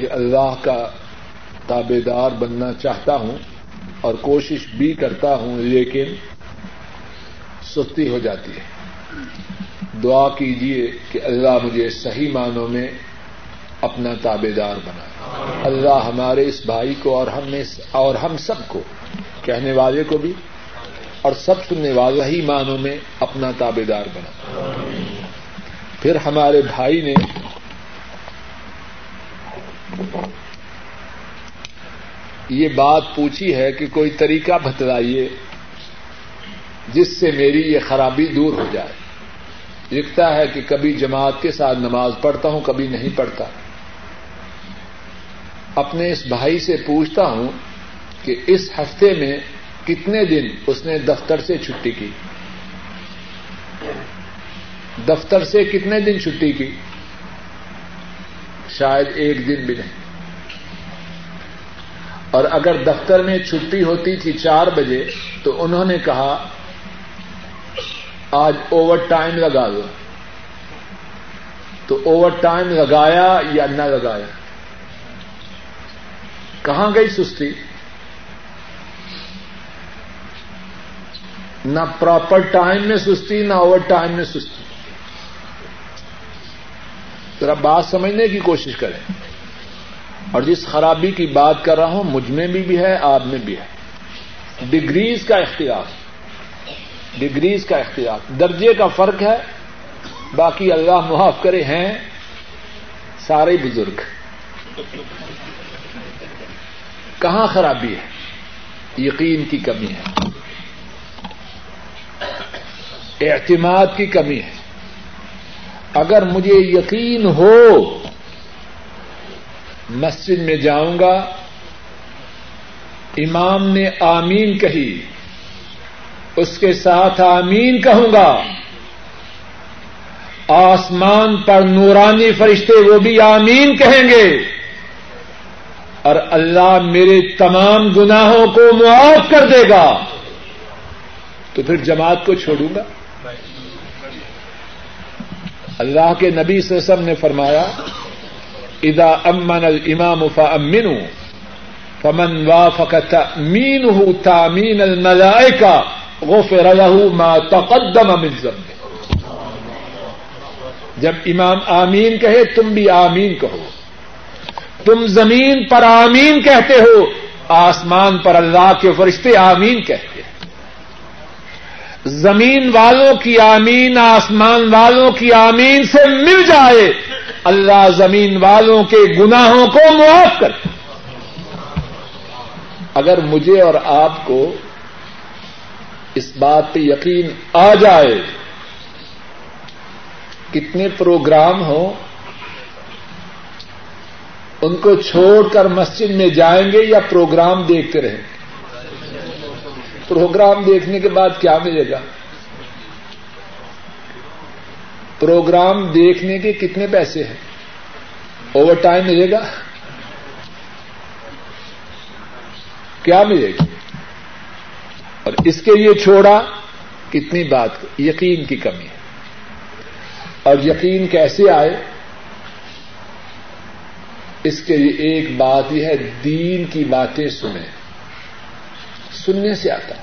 کہ اللہ کا تابے دار بننا چاہتا ہوں اور کوشش بھی کرتا ہوں، لیکن سستی ہو جاتی ہے۔ دعا کیجیے کہ اللہ مجھے صحیح معنوں میں اپنا تابے دار بنائے اللہ ہمارے اس بھائی کو اور ہم اور ہم سب کو کہنے والے کو بھی اور سب سننے والا ہی معنوں میں اپنا تابے دار بنا۔ پھر ہمارے بھائی نے یہ بات پوچھی ہے کہ کوئی طریقہ بتلائیے جس سے میری یہ خرابی دور ہو جائے۔ لکھتا ہے کہ کبھی جماعت کے ساتھ نماز پڑھتا ہوں، کبھی نہیں پڑھتا۔ اپنے اس بھائی سے پوچھتا ہوں کہ اس ہفتے میں کتنے دن اس نے دفتر سے چھٹی کی؟ دفتر سے کتنے دن چھٹی کی؟ شاید ایک دن بھی نہیں۔ اور اگر دفتر میں چھٹی ہوتی تھی چار بجے تو انہوں نے کہا، آج اوور ٹائم لگا دو۔ تو اوور ٹائم لگایا یا نہ لگایا؟ کہاں گئی سستی؟ نہ پراپر ٹائم میں سستی، نہ اوور ٹائم میں سستی۔ ذرا بات سمجھنے کی کوشش کریں۔ اور جس خرابی کی بات کر رہا ہوں مجھ میں بھی, بھی ہے آپ میں بھی ہے۔ ڈگریز کا اختیار۔ ڈگریز کا اختیار۔ درجے کا فرق ہے۔ باقی اللہ معاف کرے ہیں۔ سارے بزرگ۔ کہاں خرابی ہے؟ یقین کی کمی ہے۔ اعتماد کی کمی ہے۔ اگر مجھے یقین ہو مسجد میں جاؤں گا۔ امام نے آمین کہی۔ اس کے ساتھ آمین کہوں گا۔ آسمان پر نورانی فرشتے وہ بھی آمین کہیں گے۔ اور اللہ میرے تمام گناہوں کو معاف کر دے گا۔ تو پھر جماعت کو چھوڑوں گا۔ اللہ کے نبی وسلم نے فرمایا ادا امن المام فامن فمن وا فقت مین ہوں تامین الملائے کا غفر له ما تقدم من ذنبه. جب امام آمین کہے، تم بھی آمین کہو. تم زمین پر آمین کہتے ہو، آسمان پر اللہ کے فرشتے آمین کہتے ہیں. زمین والوں کی آمین، آسمان والوں کی آمین سے مل جائے. اللہ زمین والوں کے گناہوں کو معاف کر اگر مجھے اور آپ کو اس بات پہ یقین آ جائے، کتنے پروگرام ہوں، ان کو چھوڑ کر مسجد میں جائیں گے یا پروگرام دیکھتے رہیں گے؟ پروگرام دیکھنے کے بعد کیا ملے گا؟ پروگرام دیکھنے کے کتنے پیسے ہیں؟ اوور ٹائم ملے گا؟ کیا ملے گا اور اس کے لیے چھوڑا کتنی بات؟ یقین کی کمی ہے۔ اور یقین کیسے آئے؟ اس کے لیے ایک بات یہ ہے، دین کی باتیں سنیں۔ سننے سے آتا ہے۔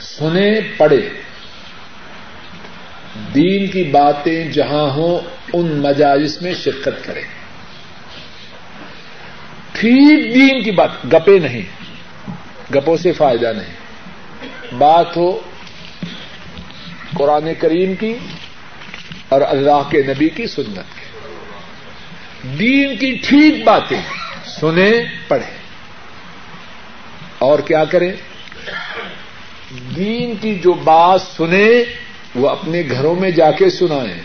سنے دین کی باتیں جہاں ہوں، ان مجالس میں شرکت کریں۔ ٹھیک دین کی بات، گپے نہیں۔ گپوں سے فائدہ نہیں۔ بات ہو قرآن کریم کی اور اللہ کے نبی کی سنت کی۔ دین کی ٹھیک باتیں سنیں، پڑھیں۔ اور کیا کریں؟ دین کی جو بات سنیں وہ اپنے گھروں میں جا کے سنائیں۔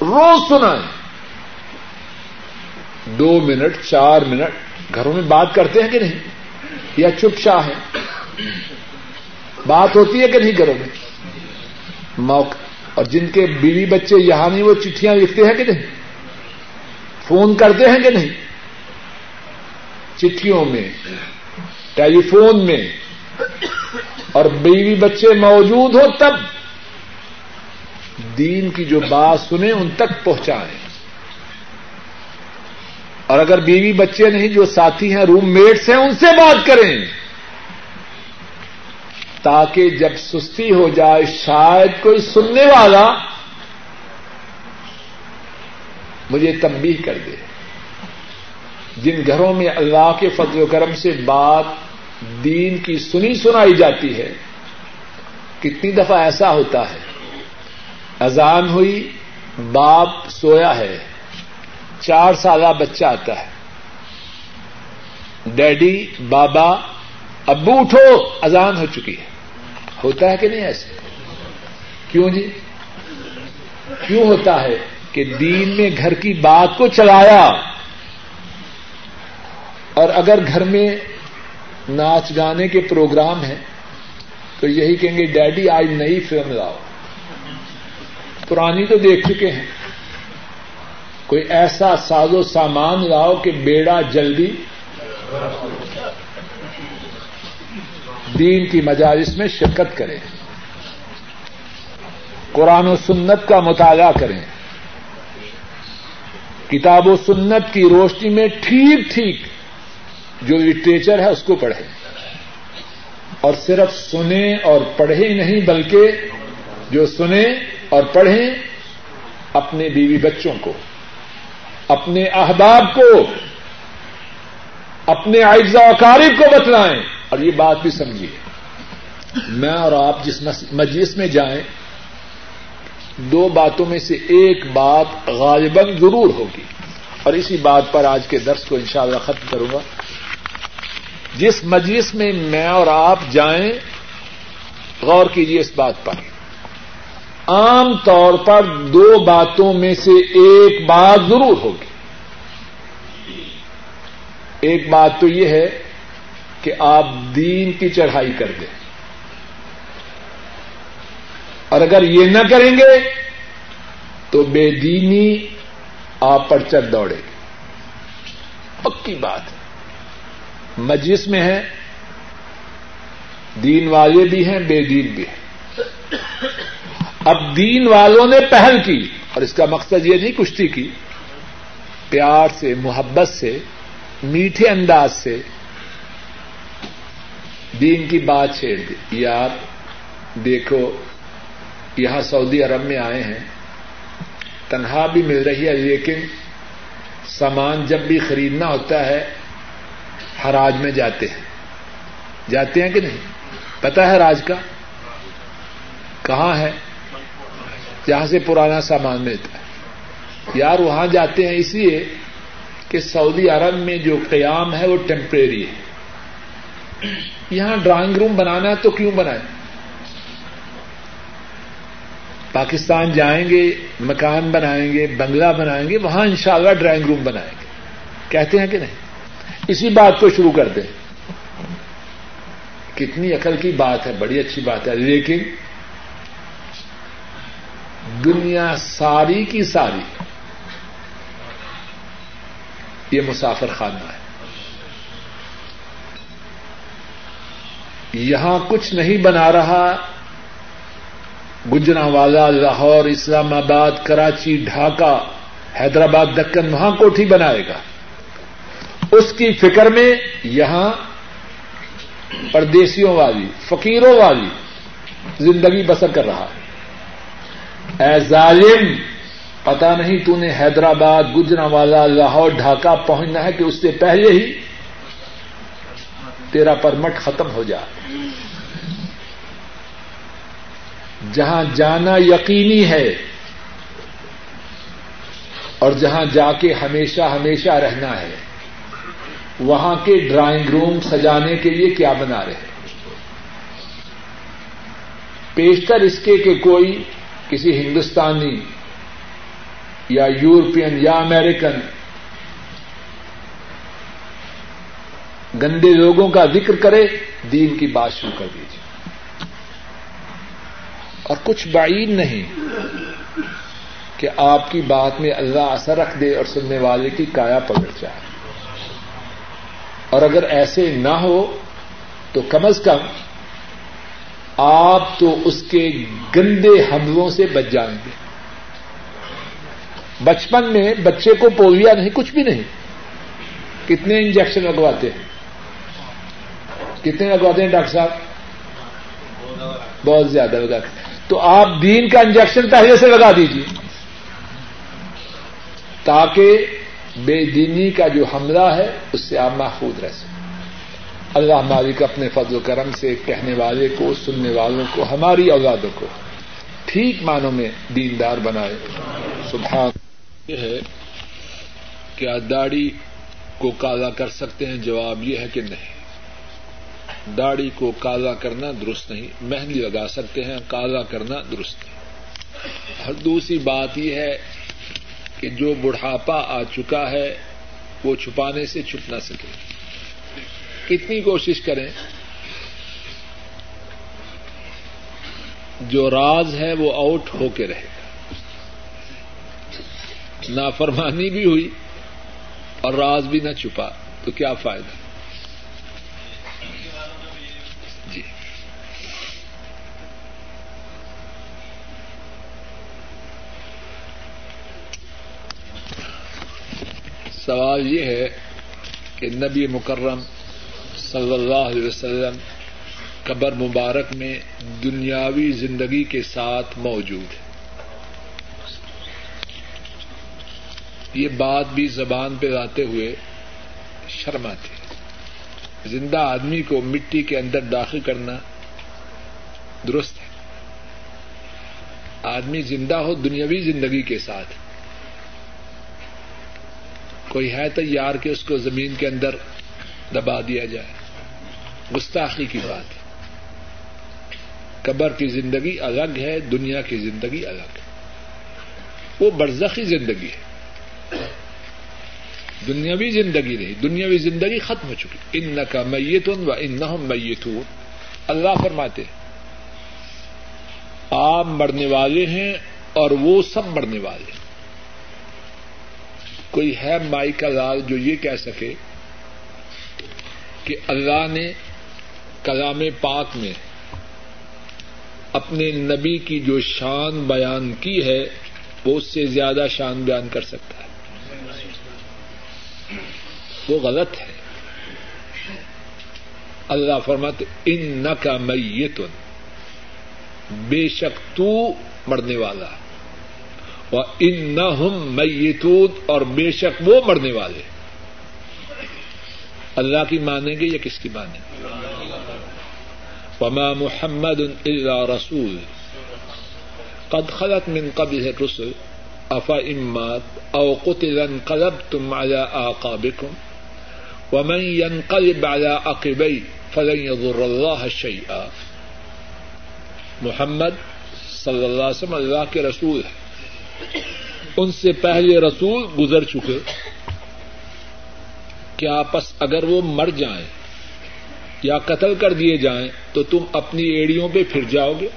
روز سنائیں۔ دو منٹ، چار منٹ۔ گھروں میں بات کرتے ہیں کہ نہیں؟ یا چپ چاہ ہے بات ہوتی ہے کہ نہیں گھروں میں؟ موقع اور جن کے بیوی بچے یہاں نہیں، وہ چٹھیاں لکھتے ہیں کہ نہیں؟ فون کرتے ہیں کہ نہیں؟ چٹھیوں میں، ٹیلی فون میں۔ اور بیوی بچے موجود ہو تب دین کی جو بات سنیں ان تک پہنچائیں۔ اور اگر بیوی بچے نہیں جو ساتھی ہیں روم میٹس ہیں، ان سے بات کریں۔ تاکہ جب سستی ہو جائے، شاید کوئی سننے والا مجھے تنبیہ کر دے۔ جن گھروں میں اللہ کے فضل و کرم سے بات دین کی سنی سنائی جاتی ہے، کتنی دفعہ ایسا ہوتا ہے۔ اذان ہوئی، باپ سویا ہے۔ چار سالہ بچہ آتا ہے۔ ڈیڈی، بابا، ابو اٹھو، اذان ہو چکی ہے۔ ہوتا ہے کہ نہیں ایسے کیوں جی؟ کیوں ہوتا ہے کہ دین میں گھر کی بات کو چلایا اور اگر گھر میں ناچ گانے کے پروگرام ہیں، تو یہی کہیں گے، ڈیڈی، آج نئی فلم لاؤ۔ پرانی تو دیکھ چکے ہیں۔ کوئی ایسا ساز و سامان لاؤ کہ بیڑا جلدی دین کی مجالس میں شرکت کریں قرآن و سنت کا مطالعہ کریں۔ کتاب و سنت کی روشنی میں ٹھیک ٹھیک جو لٹریچر ہے اس کو پڑھیں۔ اور صرف سنیں اور پڑھیں نہیں بلکہ جو سنیں اور پڑھیں اپنے بیوی بچوں کو، اپنے احباب کو، اپنے و اقارب کو بتلائیں۔ اور یہ بات بھی سمجھیے۔ میں اور آپ جس مجلس میں جائیں، دو باتوں میں سے ایک بات غالباً ضرور ہوگی۔ اور اسی بات پر آج کے درس کو انشاءاللہ ختم کروں گا۔ جس مجلس میں میں اور آپ جائیں، غور کیجیے اس بات پر۔ عام طور پر دو باتوں میں سے ایک بات ضرور ہوگی۔ ایک بات تو یہ ہے کہ آپ دین کی چڑھائی کر دیں۔ اور اگر یہ نہ کریں گے، تو بے دینی آپ پر چل دوڑے۔ گی پکی بات ہے۔ مجلس میں ہے دین والے بھی ہیں، بے دین بھی ہیں۔ اب دین والوں نے پہل کی، اور اس کا مقصد یہ نہیں کشتی کی، پیار سے، محبت سے، میٹھے انداز سے دین کی بات چھیڑ دی۔ یار دیکھو، یہاں سعودی عرب میں آئے ہیں تنہا بھی مل رہی ہے، لیکن سامان جب بھی خریدنا ہوتا ہے حراج میں جاتے ہیں۔ جاتے ہیں کہ نہیں؟ پتا ہے راج کا؟ کہاں ہے؟ جہاں سے پرانا سامان ملتا ہے۔ یار وہاں جاتے ہیں اس لیے کہ سعودی عرب میں جو قیام ہے وہ ٹیمپریری ہے۔ یہاں ڈرائنگ روم بنانا ہے تو کیوں بنائے پاکستان جائیں گے، مکان بنائیں گے، بنگلہ بنائیں گے، وہاں انشاءاللہ ڈرائنگ روم بنائیں گے۔ کہتے ہیں کہ نہیں؟ اسی بات کو شروع کر دیں۔ کتنی عقل کی بات ہے، بڑی اچھی بات ہے، لیکن دنیا ساری کی ساری یہ مسافر خانہ ہے۔ یہاں کچھ نہیں بنا رہا۔ گجرا والا لاہور، اسلام آباد، کراچی، ڈھاکہ، حیدرآباد، دکن، وہاں کوٹھی بنائے گا۔ اس کی فکر میں یہاں پردیسیوں والی، فقیروں والی زندگی بسر کر رہا ہے۔ اے ظالم پتا نہیں تو نے حیدرآباد گجرا والا لاہور، ڈھاکہ پہنچنا ہے کہ اس سے پہلے ہی تیرا پرمٹ ختم ہو جائے جہاں جانا یقینی ہے اور جہاں جا کے ہمیشہ ہمیشہ رہنا ہے۔ وہاں کے ڈرائنگ روم سجانے کے لیے کیا بنا رہے پیشتر اس کے کہ کوئی کسی ہندوستانی یا یورپین یا امیریکن گندے لوگوں کا ذکر کرے، دین کی بات شروع کر دیجیے اور کچھ بعید نہیں کہ آپ کی بات میں اللہ اثر رکھ دے اور سننے والے کی کایا پلٹ جائے۔ اور اگر ایسے نہ ہو تو کم از کم آپ تو اس کے گندے حملوں سے بچ جائیں گے۔ بچپن میں بچے کو پولیا نہیں، کچھ بھی نہیں۔ کتنے انجیکشن لگواتے ہیں؟ کتنے لگواتے ہیں ڈاکٹر صاحب؟ بہت زیادہ لگاتے ہیں۔ تو آپ دین کا انجیکشن پہلے سے لگا دیجیے تاکہ بے دینی کا جو حملہ ہے، اس سے آپ محفوظ رہ سکیں اللہ مالک اپنے فضل و کرم سے کہنے والے کو، سننے والوں کو، ہماری اولادوں کو ٹھیک معنوں میں دیندار بنائے۔ سبحان یہ ہے کیا داڑھی کو کالا کر سکتے ہیں، جواب یہ ہے کہ نہیں۔ داڑھی کو کالا کرنا درست نہیں، مہندی لگا سکتے ہیں، کالا کرنا درست نہیں۔ اور دوسری بات یہ ہے کہ جو بڑھاپا آ چکا ہے، وہ چھپانے سے چھپ نہ سکے۔ کتنی کوشش کریں۔ جو راز ہے، وہ آؤٹ ہو کے رہے۔ گا نافرمانی بھی ہوئی اور راز بھی نہ چھپا، تو کیا فائدہ جی سوال یہ ہے کہ نبی مکرم صلی اللہ علیہ وسلم قبر مبارک میں دنیاوی زندگی کے ساتھ موجود ہے۔ یہ بات بھی زبان پہ لاتے ہوئے شرم آتی زندہ آدمی کو مٹی کے اندر داخل کرنا درست ہے۔ آدمی زندہ ہو دنیاوی زندگی کے ساتھ۔ کوئی ہے تیار کہ اس کو زمین کے اندر دبا دیا جائے؟ گستاخی کی بات ہے۔ قبر کی زندگی الگ ہے، دنیا کی زندگی الگ ہے۔ وہ برزخی زندگی ہے۔ دنیاوی زندگی نہیں، دنیاوی زندگی ختم ہو چکی۔ ان کا میتون و ان میتون۔ اللہ فرماتے آپ مرنے والے ہیں اور وہ سب مرنے والے ہیں۔ کوئی ہے مائی کا لال جو یہ کہہ سکے کہ اللہ نے کلام پاک میں اپنے نبی کی جو شان بیان کی ہے، وہ اس سے زیادہ شان بیان کر سکتا ہے۔ وہ غلط ہے۔ اللہ فرمت ان ن کا میتن، بے شک تو مرنے والا۔ ہے اور ان نہ میتون اور بے شک وہ مرنے والے اللہ کی مانیں گے یا کس کی مانیں گے؟ وما محمد الا رسول۔ قد خلت من قبل الرسل افا امات او قتل انقلبتم على اعقابكم ومن ينقلب على عقبيه فلن يضر الله شيئا۔ محمد صلی اللہ علیہ وسلم اللہ کے رسول ہیں۔ ان سے پہلے رسول گزر چکے کیا پس اگر وہ مر جائیں یا قتل کر دیے جائیں تو تم اپنی ایڑیوں پہ پھر جاؤ گے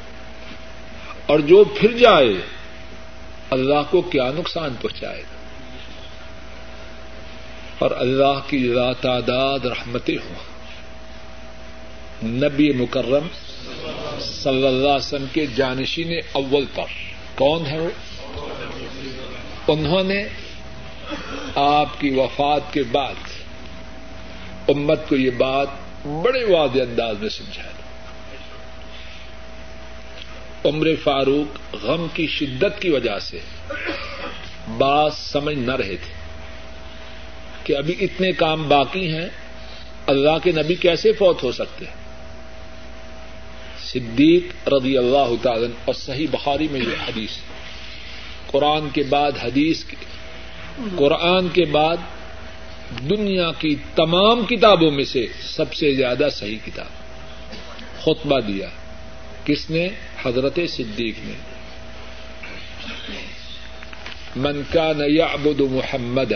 اور جو پھر جائے اللہ کو کیا نقصان پہنچائے گا؟ اور اللہ کی لا تعداد رحمتیں ہوں۔ نبی مکرم صلی اللہ علیہ وسلم کے جانشین اول پر کون ہے وہ؟ انہوں نے آپ کی وفات کے بعد امت کو یہ بات بڑے واضح انداز میں سمجھایا عمر فاروق غم کی شدت کی وجہ سے بات سمجھ نہ رہے تھے کہ ابھی اتنے کام باقی ہیں، اللہ کے نبی کیسے فوت ہو سکتے ہیں؟ صدیق رضی اللہ تعالی اور صحیح بخاری میں یہ حدیث قرآن کے بعد حدیث قرآن کے بعد دنیا کی تمام کتابوں میں سے سب سے زیادہ صحیح کتاب۔ خطبہ دیا۔ کس نے؟ حضرت صدیق نے۔ من کا نیا ابود محمد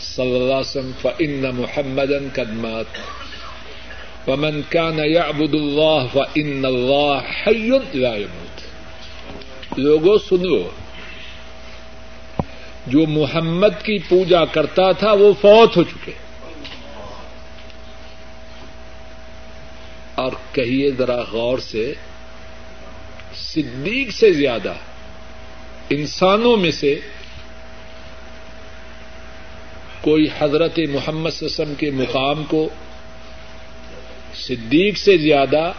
صلی اللہ وسلم فن محمد قدمات و من کا نیا ابود اللہ فن اللہ لوگوں سن لو جو محمد کی پوجا کرتا تھا وہ فوت ہو چکے۔ اور کہیے ذرا غور سے، صدیق سے زیادہ انسانوں میں سے کوئی حضرت محمد وسلم کے مقام کو صدیق سے زیادہ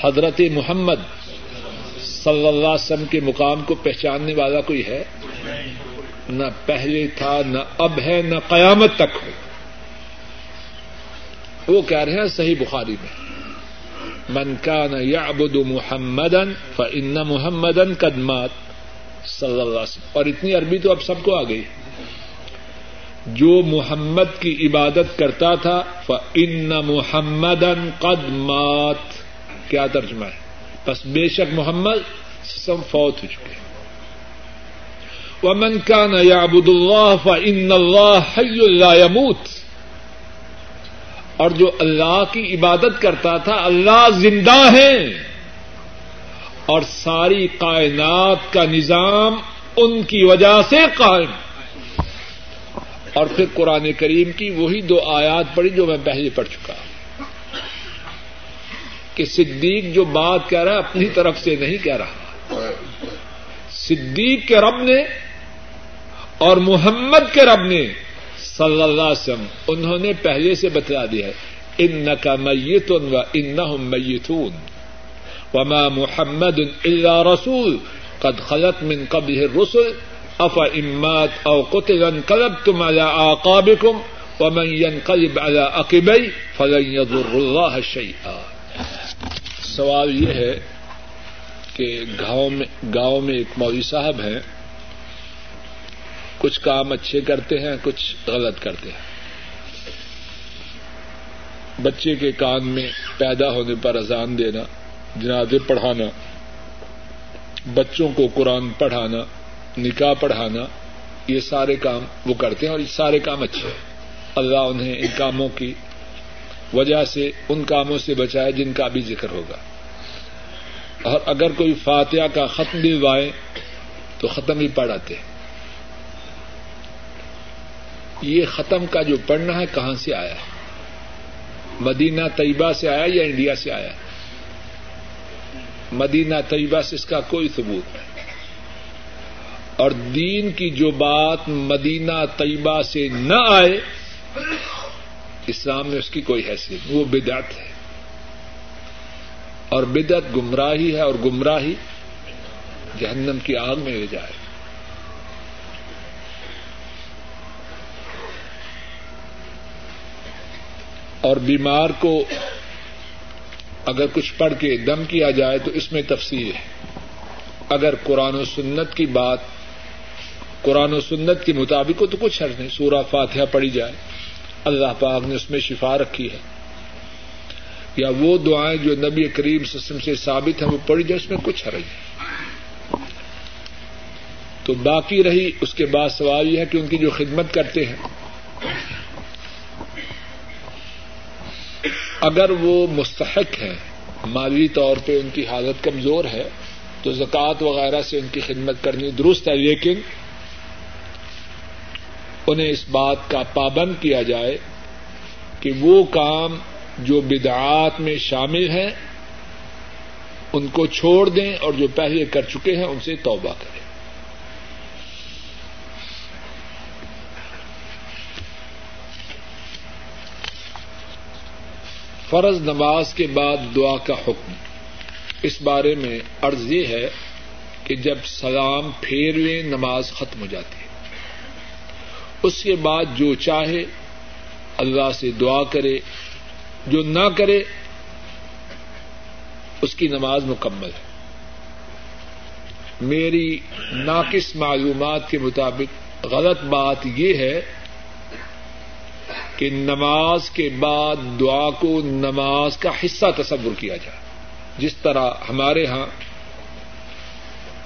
حضرت محمد صلی اللہ علیہ وسلم کے مقام کو پہچاننے والا کوئی ہے؟ نہ پہلے تھا، نہ اب ہے، نہ قیامت تک ہو وہ کہہ رہے ہیں، صحیح بخاری میں۔ من کا نہ یا ابد محمدن فن محمدن قدمات صلی اللہ علیہ وسلم۔ اور اتنی عربی تو اب سب کو آ گئی۔ جو محمد کی عبادت کرتا تھا فن محمدن قدمات کیا ترجمہ ہے؟ بس بے شک محمد سم فوت ہو چکے ہیں۔ ومن كان يعبد الله فإن الله حي لا يموت اور جو اللہ کی عبادت کرتا تھا، اللہ زندہ ہے اور ساری کائنات کا نظام ان کی وجہ سے قائم۔ اور پھر قرآن کریم کی وہی دو آیات پڑھی جو میں پہلے پڑھ چکا۔ کہ صدیق جو بات کہہ رہا ہے، اپنی طرف سے نہیں کہہ رہا۔ صدیق کے رب نے اور محمد کے رب نے صلی اللہ علیہ وسلم انہوں نے پہلے سے بتلا دیا ہے ان کا میتون و ان میتون، وما محمد اللہ رسول، قد خلط من قبل رسول اف امات او قطل انقلبتم على اعقابكم ومن ينقلب على عقبي فلن يضر الله شيئا سوال یہ ہے کہ گاؤں میں گاؤں میں ایک مولوی صاحب ہیں۔ کچھ کام اچھے کرتے ہیں، کچھ غلط کرتے ہیں۔ بچے کے کان میں پیدا ہونے پر اذان دینا، جنازے پڑھانا، بچوں کو قرآن پڑھانا، نکاح پڑھانا، یہ سارے کام وہ کرتے ہیں اور یہ سارے کام اچھے ہیں۔ اللہ انہیں ان کاموں کی وجہ سے، ان کاموں سے بچائے جن کا بھی ذکر ہوگا۔ اور اگر کوئی فاتحہ کا ختم دلوائے تو ختم ہی پڑھاتے ہیں۔ یہ ختم کا جو پڑھنا ہے کہاں سے آیا ہے؟ مدینہ طیبہ سے آیا یا انڈیا سے آیا؟ مدینہ طیبہ سے اس کا کوئی ثبوت نہیں۔ اور دین کی جو بات مدینہ طیبہ سے نہ آئے، اسلام میں اس کی کوئی حیثیت وہ بدعت ہے۔ اور بدعت گمراہی ہے اور گمراہی جہنم کی آگ میں لے جائے۔ اور بیمار کو اگر کچھ پڑھ کے دم کیا جائے تو اس میں تفصیل ہے۔ اگر قرآن و سنت کی بات، قرآن و سنت کے مطابق ہو تو کچھ حرض نہیں، سورہ فاتحہ پڑھی جائے۔ اللہ پاک نے اس میں شفا رکھی ہے۔ یا وہ دعائیں جو نبی کریم سسٹم سے ثابت ہیں، وہ پڑھی جائے، اس میں کچھ حرج نہیں۔ تو باقی رہی، اس کے بعد سوال یہ ہے کہ ان کی جو خدمت کرتے ہیں اگر وہ مستحق ہیں، مالی طور پہ ان کی حالت کمزور ہے، تو زکوٰۃ وغیرہ سے ان کی خدمت کرنی درست ہے، لیکن انہیں اس بات کا پابند کیا جائے کہ وہ کام جو بدعات میں شامل ہیں، ان کو چھوڑ دیں اور جو پہلے کر چکے ہیں، ان سے توبہ کریں۔ فرض نماز کے بعد دعا کا حکم۔ اس بارے میں عرض یہ ہے کہ جب سلام پھیرویں نماز ختم ہو جاتی ہے۔ اس کے بعد جو چاہے اللہ سے دعا کرے، جو نہ کرے، اس کی نماز مکمل ہے۔ میری ناقص معلومات کے مطابق غلط بات یہ ہے کہ نماز کے بعد دعا کو نماز کا حصہ تصور کیا جائے۔ جس طرح ہمارے ہاں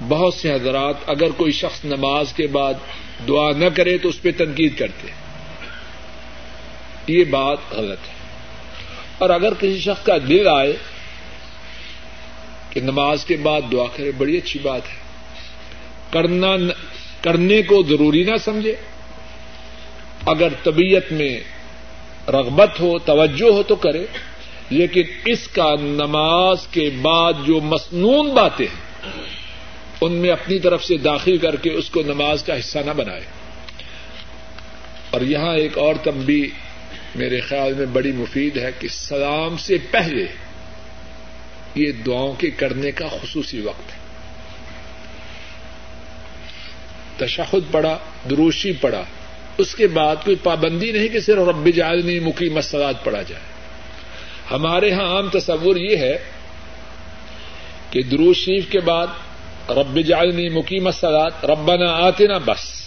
بہت سے حضرات اگر کوئی شخص نماز کے بعد دعا نہ کرے تو اس پہ تنقید کرتے یہ بات غلط ہے۔ اور اگر کسی شخص کا دل آئے کہ نماز کے بعد دعا کرے، بڑی اچھی بات ہے۔ کرنا، کرنے کو ضروری نہ سمجھے۔ اگر طبیعت میں رغبت ہو، توجہ ہو تو کرے، لیکن اس کا نماز کے بعد جو مصنون باتیں ہیں، ان میں اپنی طرف سے داخل کر کے اس کو نماز کا حصہ نہ بنائے۔ اور یہاں ایک اور تمبی میرے خیال میں بڑی مفید ہے کہ سلام سے پہلے یہ دعاؤں کے کرنے کا خصوصی وقت ہے۔ تشہد پڑا دروشی پڑا اس کے بعد کوئی پابندی نہیں کہ صرف رب جالنی مکی مسلات پڑا جائے۔ ہمارے یہاں عام تصور یہ ہے کہ درو شریف کے بعد رب جالنی مکی مسلات ربنا آتے نا بس۔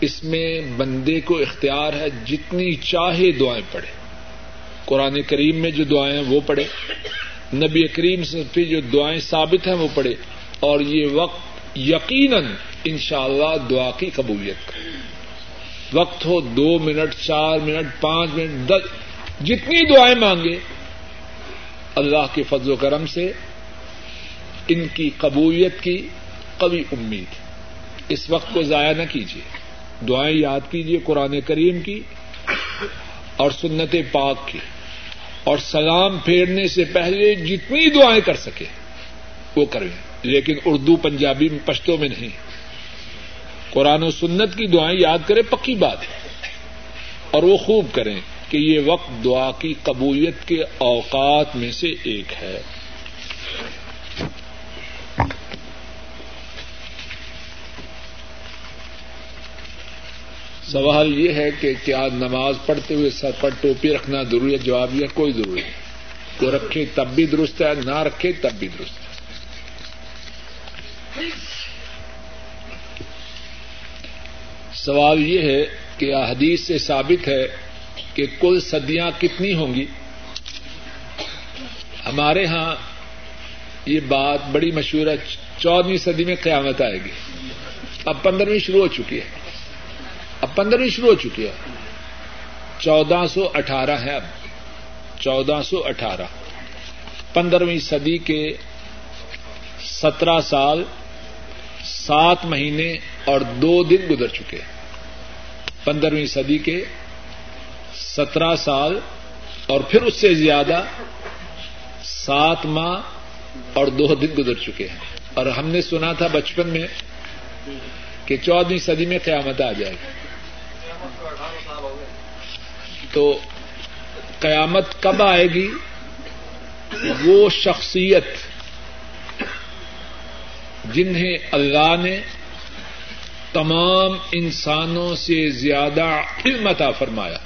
اس میں بندے کو اختیار ہے جتنی چاہے دعائیں پڑھے۔ قرآن کریم میں جو دعائیں ہیں وہ پڑھے۔ نبی کریم سے جو دعائیں ثابت ہیں وہ پڑھے۔ اور یہ وقت یقیناً ان شاء اللہ دعا کی قبولیت کا۔ وقت ہو، دو منٹ، چار منٹ، پانچ منٹ، دس۔ جتنی دعائیں مانگے، اللہ کے فضل و کرم سے ان کی قبولیت کی قوی امید۔ اس وقت کو ضائع نہ کیجیے۔ دعائیں یاد کیجیے قرآن کریم کی اور سنت پاک کی۔ اور سلام پھیرنے سے پہلے جتنی دعائیں کر سکے، وہ کریں لیکن اردو پنجابی پشتوں میں نہیں۔ قرآن و سنت کی دعائیں یاد کریں، پکی بات ہے۔ اور وہ خوب کریں کہ یہ وقت دعا کی قبولیت کے اوقات میں سے ایک ہے۔ سوال یہ ہے کہ کیا نماز پڑھتے ہوئے سر پر ٹوپی رکھنا ضروری ہے؟ جواب یہ کوئی ضروری نہیں۔ وہ رکھے تب بھی درست ہے، نہ رکھے تب بھی درست۔ ہے سوال یہ ہے کہ حدیث سے ثابت ہے کہ کل صدیاں کتنی ہوں گی؟ ہمارے ہاں یہ بات بڑی مشہور ہے چودہویں صدی میں قیامت آئے گی۔ اب پندرہویں شروع ہو چکی ہے۔ اب پندرہویں شروع ہو چکی ہے۔ چودہ سو اٹھارہ ہے اب۔ چودہ سو اٹھارہ۔ پندرہویں صدی کے سترہ سال سات مہینے اور دو دن گزر چکے پندرہویں صدی کے سترہ سال اور پھر اس سے زیادہ سات ماہ اور دو دن گزر چکے ہیں۔ اور ہم نے سنا تھا بچپن میں کہ چودہویں صدی میں قیامت آ جائے گی۔ تو قیامت کب آئے گی؟ وہ شخصیت جنہیں اللہ نے تمام انسانوں سے زیادہ علم عطا فرمایا،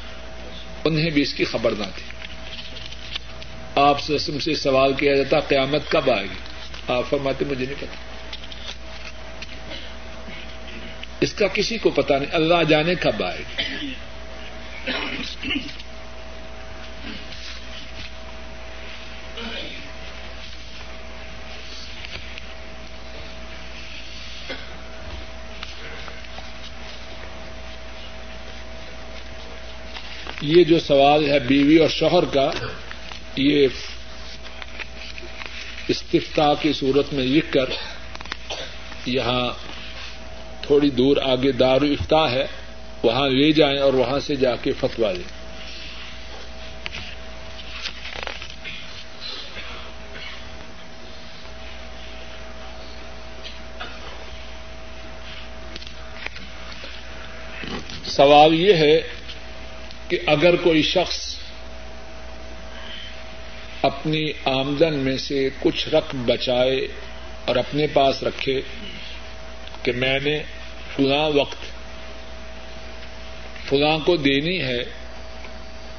انہیں بھی اس کی خبر نہ تھی۔ آپ سسم سے سوال کیا جاتا، قیامت کب آئے گی؟ آپ فرماتے، مجھے نہیں پتا۔ اس کا کسی کو پتا نہیں، اللہ جانے کب آئے گی۔ یہ جو سوال ہے بیوی اور شوہر کا، یہ استفتا کی صورت میں لکھ کر یہاں تھوڑی دور آگے دار افتا ہے، وہاں لے جائیں اور وہاں سے جا کے فتوا لیں۔ سوال یہ ہے کہ اگر کوئی شخص اپنی آمدن میں سے کچھ رقم بچائے اور اپنے پاس رکھے کہ میں نے فلاں وقت فلاں کو دینی ہے،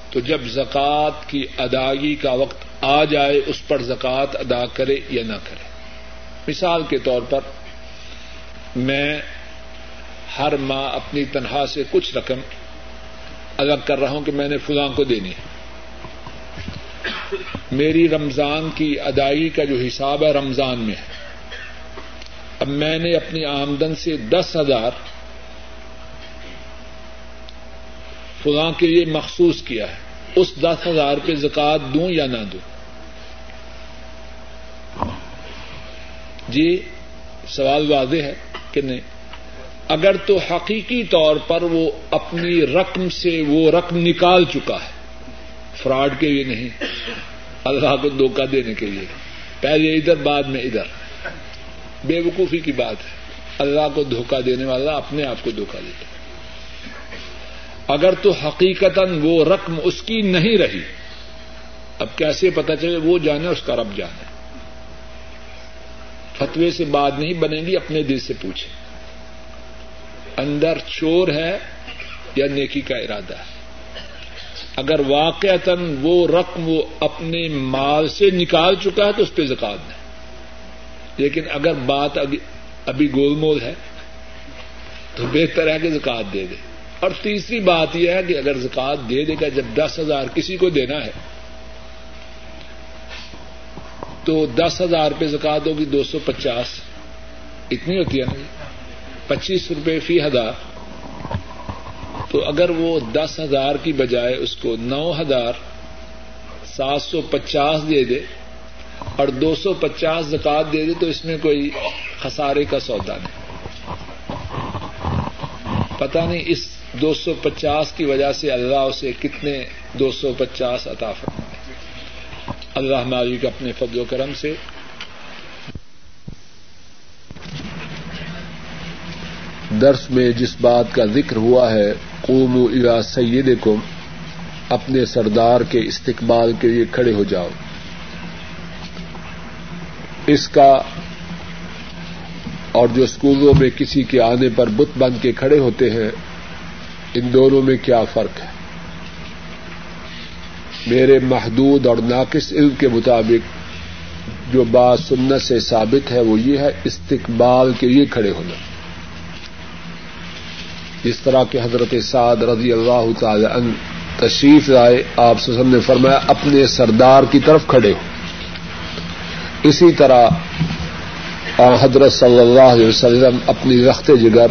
تو جب زکوٰۃ کی ادائیگی کا وقت آ جائے، اس پر زکوٰۃ ادا کرے یا نہ کرے۔ مثال کے طور پر میں ہر ماہ اپنی تنخواہ سے کچھ رقم الگ کر رہا ہوں کہ میں نے فلاں کو دینی ہے۔ میری رمضان کی ادائیگی کا جو حساب ہے رمضان میں ہے۔ اب میں نے اپنی آمدن سے دس ہزار فلاں کے لیے مخصوص کیا ہے۔ اس دس ہزار پہ زکات دوں یا نہ دوں؟ جی سوال واضح ہے کہ نہیں؟ اگر تو حقیقی طور پر وہ اپنی رقم سے وہ رقم نکال چکا ہے۔ فراڈ کے لیے نہیں، اللہ کو دھوکہ دینے کے لیے۔ پہلے ادھر، بعد میں ادھر۔ بے وقوفی کی بات ہے۔ اللہ کو دھوکہ دینے والا اپنے آپ کو دھوکہ دیتا اگر تو حقیقت وہ رقم اس کی نہیں رہی، اب کیسے پتا چلے وہ جانے اس کا رب جانے۔ فتوے سے بات نہیں بنے گی، اپنے دل سے پوچھے اندر چور ہے یا نیکی کا ارادہ ہے۔ اگر واقع وہ رقم وہ اپنے مال سے نکال چکا ہے تو اس پہ زکات دیں لیکن اگر بات ابھی گول مول ہے تو بہتر ہے کہ زکات دے دے۔ اور تیسری بات یہ ہے کہ اگر زکات دے دے گا، جب دس ہزار کسی کو دینا ہے، تو دس ہزار روپے زکات ہوگی دو سو پچاس۔ اتنی ہوتی ہے نا جی؟ پچیس روپے فی ہزار۔ تو اگر وہ دس ہزار کی بجائے اس کو نو ہزار سات سو پچاس دے دے اور دو سو پچاس زکات دے دے، تو اس میں کوئی خسارے کا سودا نہیں۔ پتا نہیں اس دو سو پچاس کی وجہ سے اللہ اسے کتنے دو سو پچاس عطا فرمائے۔ اللہ مالک اپنے فضل و کرم سے درس میں جس بات کا ذکر ہوا ہے قوم الا سید اپنے سردار کے استقبال کے لیے کھڑے ہو جاؤ۔ اس کا اور جو اسکولوں میں کسی کے آنے پر بت بن کے کھڑے ہوتے ہیں، ان دونوں میں کیا فرق ہے؟ میرے محدود اور ناقص علم کے مطابق جو بات سنت سے ثابت ہے، وہ یہ ہے استقبال کے لیے کھڑے ہونا۔ جس طرح کے حضرت سعد رضی اللہ تعالی عنہ تشریف لائے، آپ سسم نے فرمایا، اپنے سردار کی طرف کھڑے۔ ہو اسی طرح حضرت صلی اللہ علیہ وسلم اپنی رخت جگر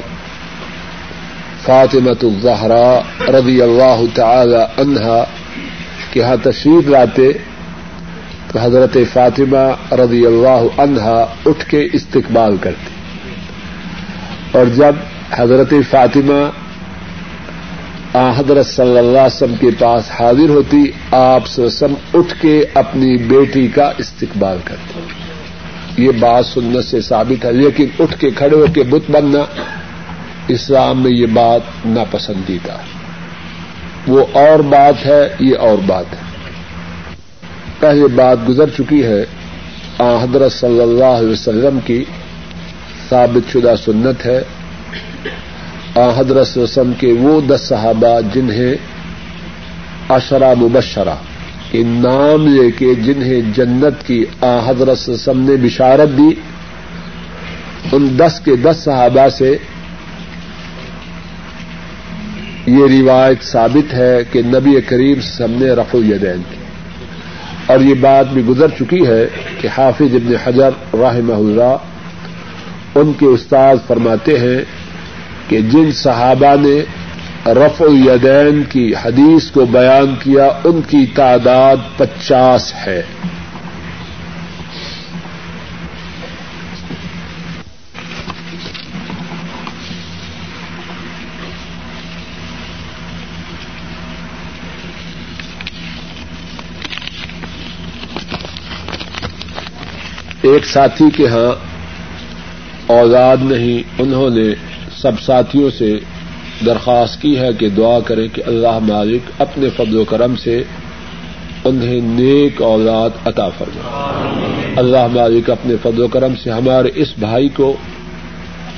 فاطمت الزہرا رضی اللہ تعالی عنہا کے ہاں تشریف لاتے، تو حضرت فاطمہ رضی اللہ عنہا اٹھ کے استقبال کرتے۔ اور جب حضرت فاطمہ حضرت صلی اللہ علیہ وسلم کے پاس حاضر ہوتی، آپ وسلم اٹھ کے اپنی بیٹی کا استقبال کرتے۔ یہ بات سننے سے ثابت ہے، لیکن اٹھ کے کھڑے ہو کے بت بننا اسلام میں یہ بات ناپسندیدہ وہ اور بات ہے، یہ اور بات ہے۔ پہلے بات گزر چکی ہے حضرت صلی اللہ علیہ وسلم کی ثابت شدہ سنت ہے۔ حضرت وسلم کے وہ دس صحابہ جنہیں اشرا مبشرہ کے نام لے کے جنہیں جنت کی آ حضرت وسلم نے بشارت دی، ان دس کے دس صحابہ سے یہ روایت ثابت ہے کہ نبی کریم سم نے رف الدین کی۔ اور یہ بات بھی گزر چکی ہے کہ حافظ ابن حجر رحمہ اللہ ان کے استاد فرماتے ہیں کہ جن صحابہ نے رف الیدین کی حدیث کو بیان کیا، ان کی تعداد پچاس ہے۔ ایک ساتھی کے ہاں اوزاد نہیں، انہوں نے سب ساتھیوں سے درخواست کی ہے کہ دعا کریں کہ اللہ مالک اپنے فضل و کرم سے انہیں نیک اولاد عطا فرما اللہ مالک اپنے فضل و کرم سے ہمارے اس بھائی کو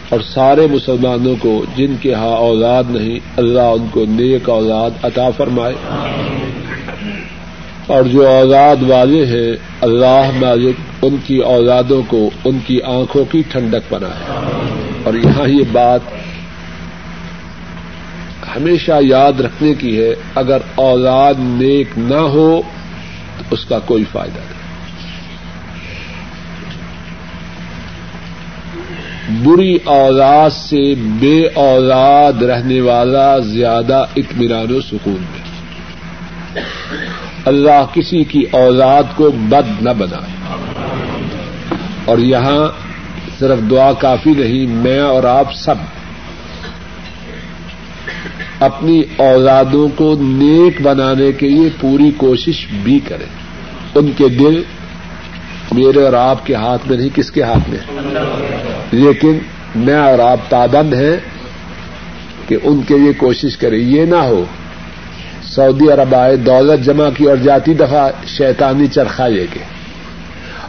اور سارے مسلمانوں کو جن کے ہاں اولاد نہیں اللہ ان کو نیک اولاد عطا فرمائے۔ اور جو اولاد والے ہیں اللہ مالک ان کی اولادوں کو ان کی آنکھوں کی ٹھنڈک بنائے۔ اور یہاں یہ بات ہمیشہ یاد رکھنے کی ہے، اگر اولاد نیک نہ ہو تو اس کا کوئی فائدہ نہیں۔ بری اولاد سے بے اولاد رہنے والا زیادہ اطمینان و سکون میں۔ اللہ کسی کی اولاد کو بد نہ بنائے۔ اور یہاں صرف دعا کافی نہیں، میں اور آپ سب اپنی اولادوں کو نیک بنانے کے لیے پوری کوشش بھی کریں۔ ان کے دل میرے اور آپ کے ہاتھ میں نہیں، کس کے ہاتھ میں؟ لیکن میں اور آپ پابند ہیں کہ ان کے لیے کوشش کریں۔ یہ نہ ہو، سعودی عرب آئے، دولت جمع کی اور جاتی دفعہ شیطانی چرخا لے کے۔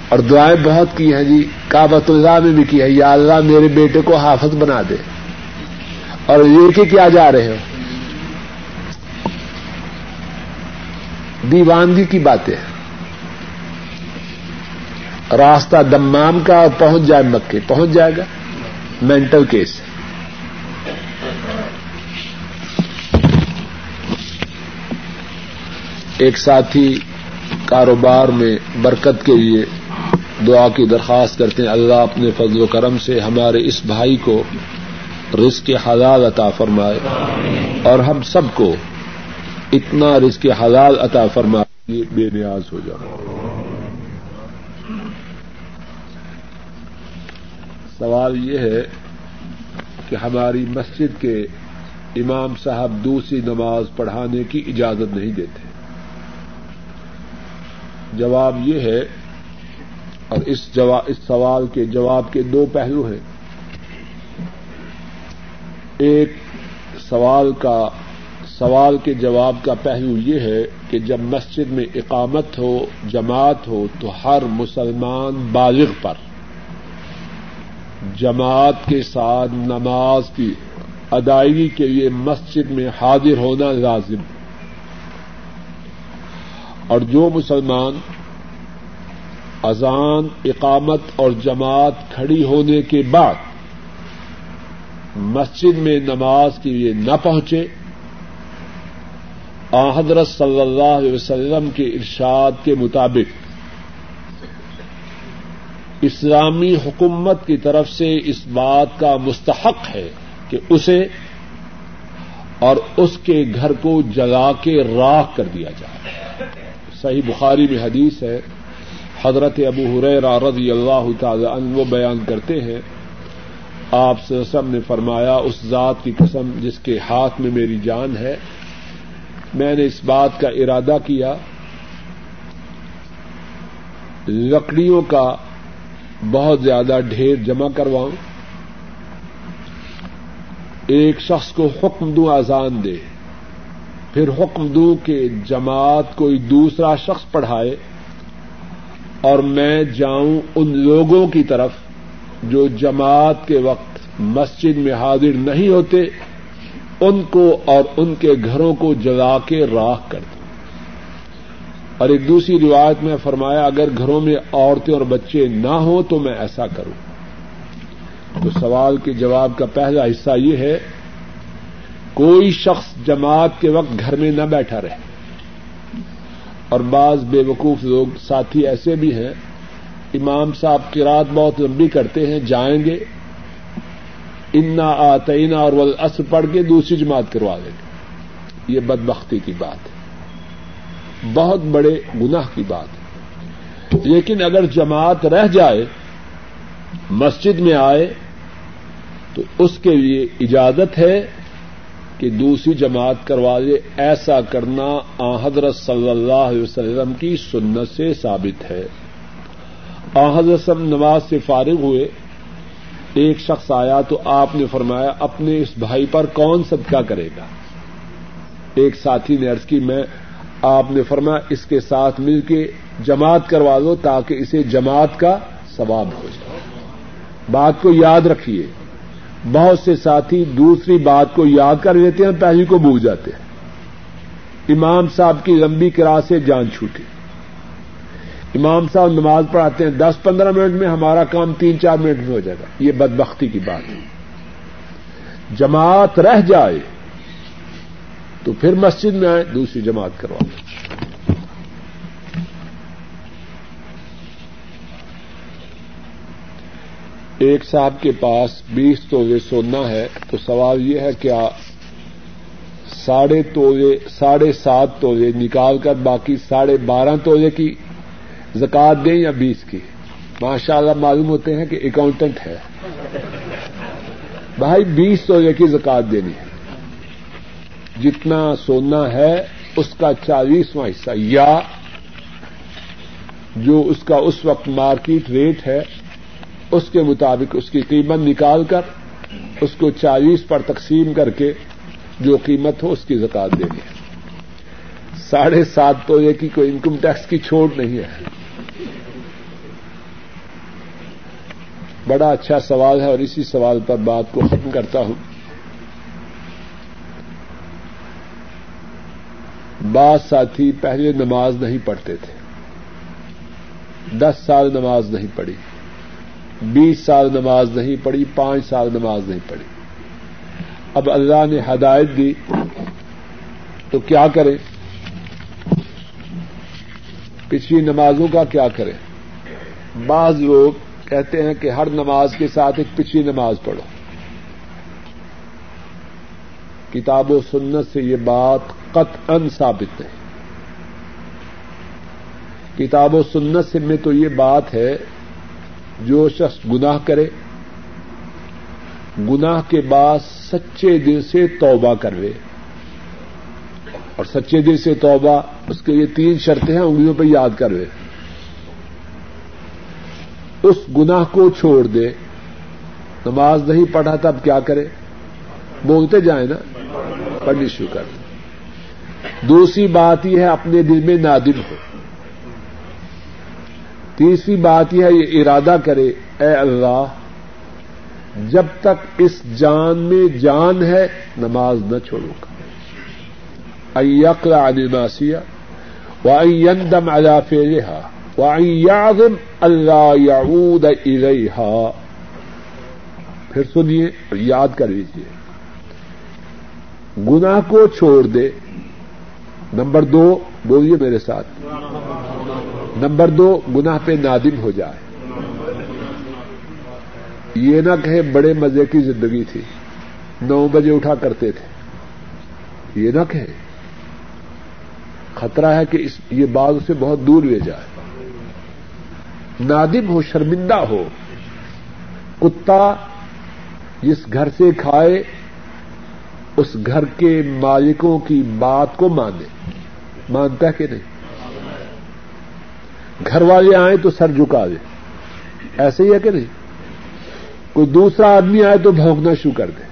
اور دعائیں بہت کی ہیں جی کابت اللہ میں بھی کی ہے یا اللہ میرے بیٹے کو حافظ بنا دے۔ اور یہ کہ کیا جا رہے ہو؟ دیوانگی کی باتیں۔ راستہ دمام کا اور پہنچ جائے مکے۔ پہنچ جائے گا۔ مینٹل کیس ایک ساتھی کاروبار میں برکت کے لیے دعا کی درخواست کرتے ہیں، اللہ اپنے فضل و کرم سے ہمارے اس بھائی کو رزق حلال عطا فرمائے اور ہم سب کو اتنا رزق حلال عطا فرمائے بے نیاز ہو جائے۔ سوال یہ ہے کہ ہماری مسجد کے امام صاحب دوسری نماز پڑھانے کی اجازت نہیں دیتے۔ جواب یہ ہے اور اس اس سوال کے جواب کے دو پہلو ہیں۔ ایک سوال کا، سوال کے جواب کا پہلو یہ ہے کہ جب مسجد میں اقامت ہو، جماعت ہو، تو ہر مسلمان بالغ پر جماعت کے ساتھ نماز کی ادائیگی کے لیے مسجد میں حاضر ہونا لازم۔ اور جو مسلمان اذان، اقامت اور جماعت کھڑی ہونے کے بعد مسجد میں نماز کے لیے نہ پہنچے۔ آ حضرت صلی اللہ علیہ وسلم کے ارشاد کے مطابق اسلامی حکومت کی طرف سے اس بات کا مستحق ہے کہ اسے اور اس کے گھر کو جلا کے راہ کر دیا جائے۔ صحیح بخاری میں حدیث ہے۔ حضرت ابو حریر رضی اللہ تعالی عنہ وہ بیان کرتے ہیں۔ آپ سب نے فرمایا، اس ذات کی قسم جس کے ہاتھ میں میری جان ہے۔ میں نے اس بات کا ارادہ کیا۔ لکڑیوں کا بہت زیادہ ڈھیر جمع کرواؤں۔ ایک شخص کو حکم دوں، آزان دے۔ پھر حکم دوں کہ جماعت کوئی دوسرا شخص پڑھائے۔ اور میں جاؤں ان لوگوں کی طرف جو جماعت کے وقت مسجد میں حاضر نہیں ہوتے، ان کو اور ان کے گھروں کو جلا کے راہ کر دوں۔ اور ایک دوسری روایت میں فرمایا، اگر گھروں میں عورتیں اور بچے نہ ہوں تو میں ایسا کروں۔ تو سوال کے جواب کا پہلا حصہ یہ ہے، کوئی شخص جماعت کے وقت گھر میں نہ بیٹھا رہے۔ اور بعض بے وقوف لوگ ساتھی ایسے بھی ہیں، امام صاحب کی رات بہت لمبی کرتے ہیں، جائیں گے۔ انا آتئینہ اور ول پڑھ کے دوسری جماعت کروا دیں گے۔ یہ بدبختی کی بات ہے۔ بہت بڑے گناہ کی بات ہے۔ لیکن اگر جماعت رہ جائے، مسجد میں آئے، تو اس کے لیے اجازت ہے کہ دوسری جماعت کروا دے، ایسا کرنا آ حضرت صلی اللہ علیہ وسلم کی سنت سے ثابت ہے۔ آ حضرت نماز سے فارغ ہوئے۔ ایک شخص آیا تو آپ نے فرمایا، اپنے اس بھائی پر کون صدقہ کرے گا؟ ایک ساتھی نے ارض کی، میں، آپ نے فرمایا، اس کے ساتھ مل کے جماعت کروا دو تاکہ اسے جماعت کا ثواب ہو جائے۔ بات کو یاد رکھیے۔ بہت سے ساتھی دوسری بات کو یاد کر لیتے ہیں پہلی کو بھول جاتے ہیں۔ امام صاحب کی لمبی کرا سے جان چھوٹی۔ امام صاحب نماز پڑھاتے ہیں دس پندرہ منٹ میں، ہمارا کام تین چار منٹ میں ہو جائے گا۔ یہ بدبختی کی بات ہے۔ جماعت رہ جائے تو پھر مسجد میں آئے دوسری جماعت کروا ایک صاحب کے پاس بیس تولے سونا ہے، تو سوال یہ ہے کیا ساڑھے تولے ساڑھے سات تولے نکال کر باقی ساڑھے بارہ تولے کی زکات دیں یا بیس کی؟ ماشاء اللہ معلوم ہوتے ہیں کہ اکاؤنٹنٹ ہے۔ بھائی، بیس تولے کی زکات دینی ہے۔ جتنا سونا ہے، اس کا چالیسواں حصہ، یا جو اس کا اس وقت مارکیٹ ریٹ ہے اس کے مطابق اس کی قیمت نکال کر، اس کو چالیس پر تقسیم کر کے جو قیمت ہو اس کی زکات دینی ہے۔ ساڑھے سات تو یہ کی کوئی انکم ٹیکس کی چھوٹ نہیں ہے۔ بڑا اچھا سوال ہے اور اسی سوال پر بات کو ختم کرتا ہوں۔ بعض ساتھی پہلے نماز نہیں پڑھتے تھے۔ دس سال نماز نہیں پڑھی۔ بیس سال نماز نہیں پڑھی، پانچ سال نماز نہیں پڑھی۔ اب اللہ نے ہدایت دی، تو کیا کریں؟ پچھلی نمازوں کا کیا کریں؟ بعض لوگ کہتے ہیں کہ ہر نماز کے ساتھ ایک پچھلی نماز پڑھو۔ کتاب و سنت سے یہ بات قط ان ثابت ہے کتاب و سنت سے میں تو یہ بات ہے جو شخص گناہ کرے، گناہ کے بعد سچے دل سے توبہ کروے۔ اور سچے دل سے توبہ، اس کے یہ تین شرطیں ہیں، انگلیوں پہ یاد کروے۔ اس گناہ کو چھوڑ دے، نماز نہیں پڑھا تب کیا کرے؟ بولتے جائیں نا، پڑھنی شروع کر دیں دوسری بات یہ ہے، اپنے دل میں نادم ہو۔ تیسری بات یہ ہے، یہ ارادہ کرے، اے اللہ، جب تک اس جان میں جان ہے، نماز نہ چھوڑوں گا۔ ایقرا نماسیہ وم اللہ فیرا وعظم اللہ یعود الیہا۔ پھر سنیے اور یاد کر لیجیے گناہ کو چھوڑ دے۔ نمبر دو، بولیے میرے ساتھ۔ نمبر دو، گناہ پہ نادم ہو جائے۔ یہ نہ کہے بڑے مزے کی زندگی تھی، نو بجے اٹھا کرتے تھے۔ یہ نہ کہے۔ خطرہ ہے کہ اس، یہ بات اسے بہت دور لے جائے۔ نادم ہو، شرمندہ ہو۔ کتا جس گھر سے کھائے، اس گھر کے مالکوں کی بات کو مانے۔ مانتا کہ نہیں؟ گھر والے آئے تو سر جھکا دے۔ ایسے ہی ہے کہ نہیں؟ کوئی دوسرا آدمی آئے تو بھونکنا شروع کر دے۔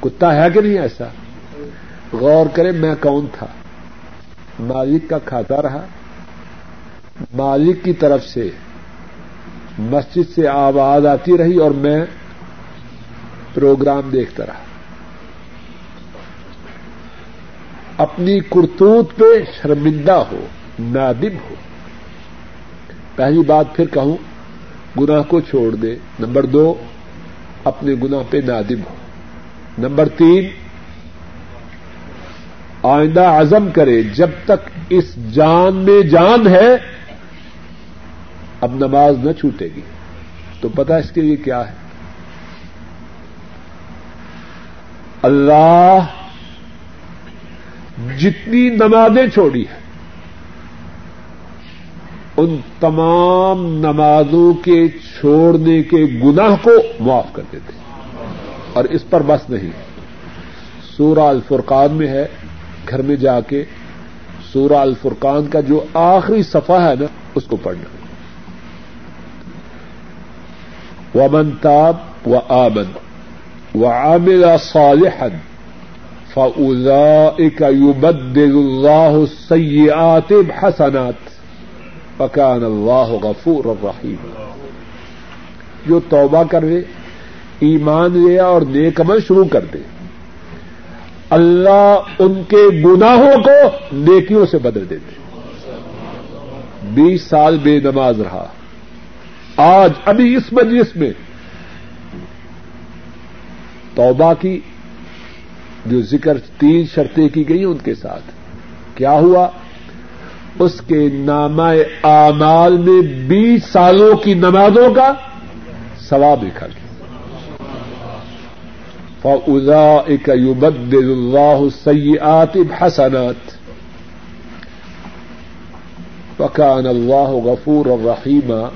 کتا ہے کہ نہیں ایسا؟ غور کرے، میں کون تھا؟ مالک کا کھاتا رہا۔ مالک کی طرف سے مسجد سے آواز آتی رہی اور میں پروگرام دیکھتا رہا۔ اپنی کرتوت پہ شرمندہ ہو، نادم ہو۔ پہلی بات پھر کہوں، گناہ کو چھوڑ دے۔ نمبر دو، اپنے گناہ پہ نادم ہو۔ نمبر تین، آئندہ عزم کرے۔ جب تک اس جان میں جان ہے، اب نماز نہ چھوٹے گی۔ تو پتا اس کے لیے کیا ہے؟ اللہ جتنی نمازیں چھوڑی ہیں ان تمام نمازوں کے چھوڑنے کے گناہ کو معاف کر دیتے اور اس پر بس نہیں۔ سورہ الفرقان میں ہے، گھر میں جا کے سورہ الفرقان کا جو آخری صفحہ ہے نا، اس کو پڑھنا۔ ومن تاب و آمن و عامل صالحا فأولئك يبدل الله السيئات حسنات فكان الله غفور الرحيم جو توبہ کرے، ایمان لیا اور نیک عمل شروع کر دے۔ اللہ ان کے گناہوں کو نیکیوں سے بدل دیتے بیس سال بے نماز رہا۔ آج ابھی اس مجلس میں توبہ کی جو ذکر تین شرطیں کی گئی ان کے ساتھ۔ کیا ہوا؟ اس کے نامہ اعمال میں بیس سالوں کی نمازوں کا ثواب لکھا گیا۔ فضا ایک اللہ سیات حسنات پکان اللہ غفور اور رحیمہ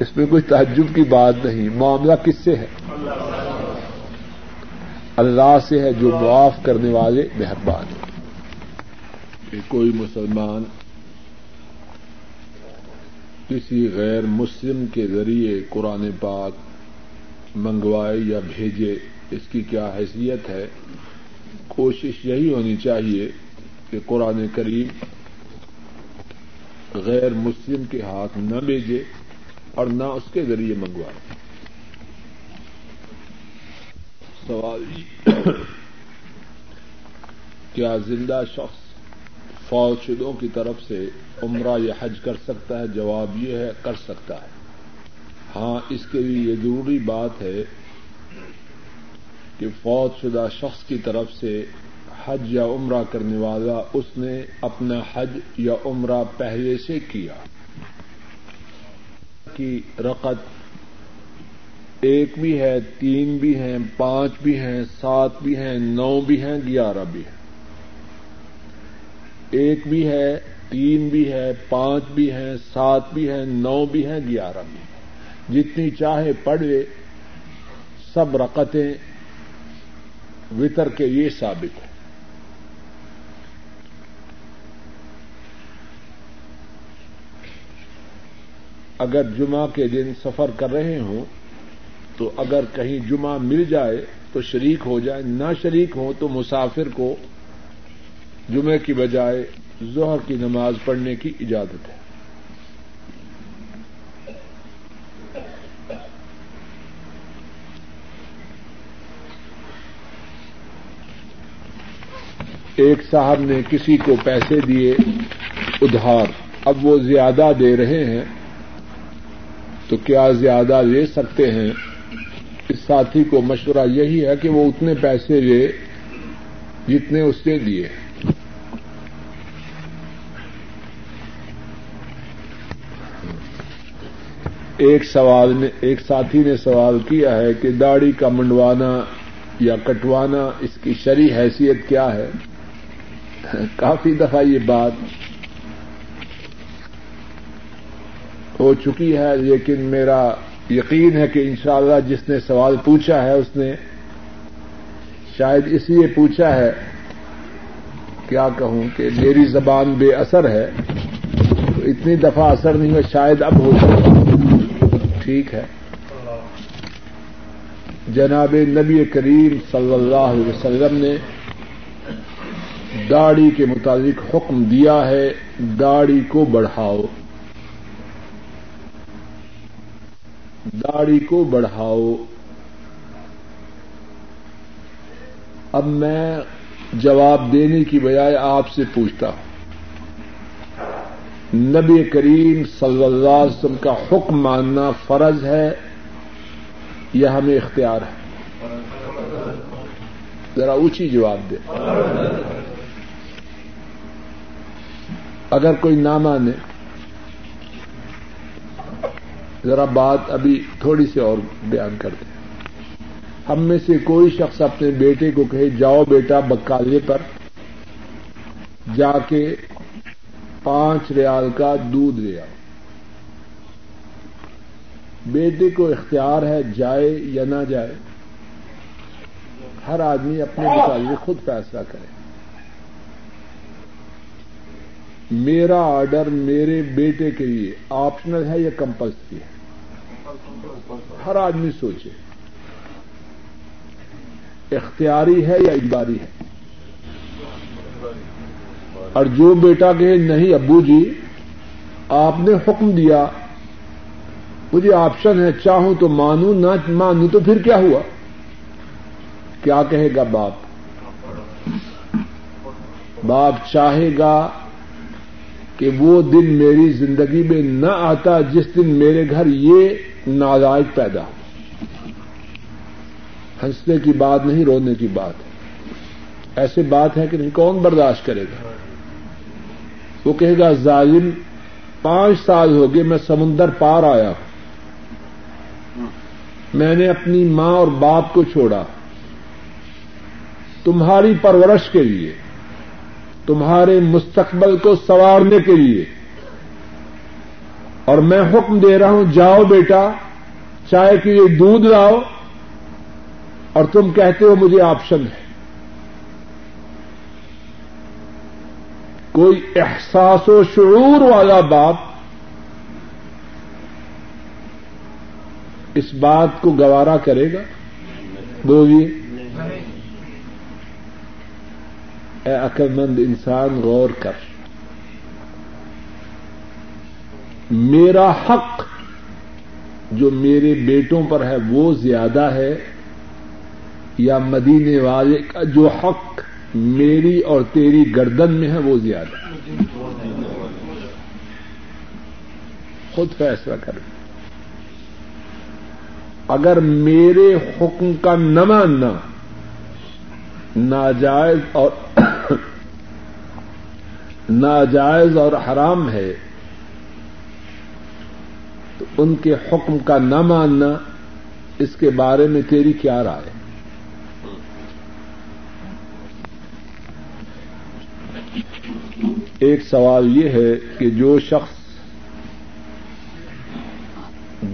اس میں کوئی تعجب کی بات نہیں، معاملہ کس سے ہے؟ اللہ سے ہے۔ جو معاف کرنے والے مہربان۔ ہیں کہ کوئی مسلمان کسی غیر مسلم کے ذریعے قرآن پاک منگوائے یا بھیجے، اس کی کیا حیثیت ہے؟ کوشش یہی ہونی چاہیے کہ قرآن کریم غیر مسلم کے ہاتھ نہ بھیجے اور نہ اس کے ذریعے منگوائے۔ سوال کیا زندہ شخص فوج شدوں کی طرف سے عمرہ یا حج کر سکتا ہے، جواب یہ ہے، کر سکتا ہے۔ ہاں اس کے لیے یہ ضروری بات ہے کہ فوج شدہ شخص کی طرف سے حج یا عمرہ کرنے والا اس نے اپنا حج یا عمرہ پہلے سے کیا۔ کی رقط ایک بھی ہے، تین بھی ہیں، پانچ بھی ہیں، سات بھی ہیں، نو بھی ہیں، گیارہ بھی ہیں۔ ایک بھی ہے، تین بھی ہے، پانچ بھی ہیں سات بھی ہیں نو بھی ہیں گیارہ بھی ہیں جتنی چاہے پڑھے، سب رقطیں وطر کے یہ ثابت ہے اگر جمعہ کے دن سفر کر رہے ہوں، تو اگر کہیں جمعہ مل جائے تو شریک ہو جائے، نہ شریک ہو تو مسافر کو جمعے کی بجائے ظہر کی نماز پڑھنے کی اجازت ہے۔ ایک صاحب نے کسی کو پیسے دیے، ادھار۔ اب وہ زیادہ دے رہے ہیں، تو کیا زیادہ لے سکتے ہیں؟ اس ساتھی کو مشورہ یہی ہے کہ وہ اتنے پیسے لے جتنے اس نے دیے۔ ایک سوال نے ایک ساتھی نے سوال کیا ہے کہ داڑھی کا منڈوانا یا کٹوانا، اس کی شری حیثیت کیا ہے؟ کافی دفعہ یہ بات ہو چکی ہے، لیکن میرا یقین ہے کہ انشاءاللہ جس نے سوال پوچھا ہے، اس نے شاید اس لیے پوچھا ہے، کیا کہوں کہ میری زبان بے اثر ہے، تو اتنی دفعہ اثر نہیں ہوا شاید اب ہو سکتا ٹھیک ہے۔ جناب نبی کریم صلی اللہ علیہ وسلم نے داڑھی کے متعلق حکم دیا ہے، داڑھی کو بڑھاؤ۔ داڑھی کو بڑھاؤ۔ اب میں جواب دینے کی بجائے آپ سے پوچھتا ہوں۔ نبی کریم صلی اللہ علیہ وسلم کا حکم ماننا فرض ہے یا ہمیں اختیار ہے۔ ذرا اونچی جواب دے۔ اگر کوئی نہ مانے، ذرا بات ابھی تھوڑی سی اور بیان کر دیں۔ ہم میں سے کوئی شخص اپنے بیٹے کو کہے، جاؤ بیٹا بکالے پر جا کے پانچ ریال کا دودھ لے آؤ۔ بیٹے کو اختیار ہے جائے یا نہ جائے، ہر آدمی اپنے متعلق خود فیصلہ کرے۔ میرا آرڈر میرے بیٹے کے لیے آپشنل ہے یا کمپلسری ہے؟ ہر آدمی سوچے۔ اختیاری ہے یا اجباری ہے؟ اور جو بیٹا کہے نہیں ابو جی آپ نے حکم دیا، مجھے آپشن ہے، چاہوں تو مانوں، نہ مانوں تو پھر کیا ہوا؟ کیا کہے گا باپ؟ باپ چاہے گا کہ وہ دن میری زندگی میں نہ آتا جس دن میرے گھر یہ نازائج پیدا ہو۔ ہنسنے کی بات نہیں، رونے کی بات ہے۔ ایسے بات ہے کہ نہیں کون برداشت کرے گا؟ وہ کہے گا، ظالم پانچ سال ہو گئے میں سمندر پار آیا ہوں۔ میں نے اپنی ماں اور باپ کو چھوڑا۔ تمہاری پرورش کے لیے، تمہارے مستقبل کو سنوارنے کے لیے۔ اور میں حکم دے رہا ہوں، جاؤ بیٹا، چائے کے لیے دودھ لاؤ۔ اور تم کہتے ہو مجھے آپشن ہے۔ کوئی احساس و شعور والا باپ اس بات کو گوارا کرے گا؟ بولیے۔ اے عقل مند انسان، غور کر۔ میرا حق جو میرے بیٹوں پر ہے وہ زیادہ ہے یا مدینے والے کا جو حق میری اور تیری گردن میں ہے وہ زیادہ۔ خود فیصلہ کر۔ اگر میرے حکم کا نہ ماننا، ناجائز اور ناجائز اور حرام ہے، تو ان کے حکم کا نہ ماننا، اس کے بارے میں تیری کیا رائے؟ ایک سوال یہ ہے کہ جو شخص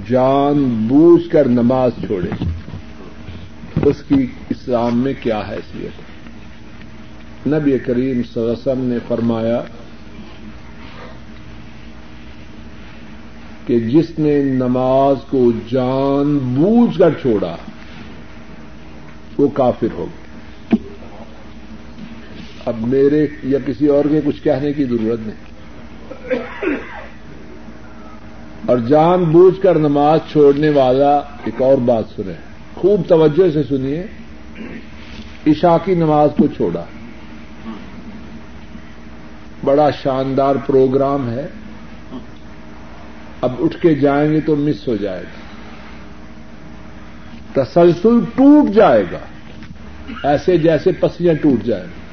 جان بوجھ کر نماز چھوڑے، اس کی اسلام میں کیا حیثیت ہے؟ نبی کریم صلی اللہ علیہ وسلم نے فرمایا کہ جس نے نماز کو جان بوجھ کر چھوڑا، وہ کافر ہوگا۔ اب میرے یا کسی اور کے کچھ کہنے کی ضرورت نہیں۔ اور جان بوجھ کر نماز چھوڑنے والا ایک اور بات سنیں۔ خوب توجہ سے سنیے۔ عشاء کی نماز کو چھوڑا۔ بڑا شاندار پروگرام ہے۔ اب اٹھ کے جائیں گے تو مس ہو جائے گا۔ تسلسل ٹوٹ جائے گا۔ ایسے جیسے پسیاں ٹوٹ جائیں۔ گی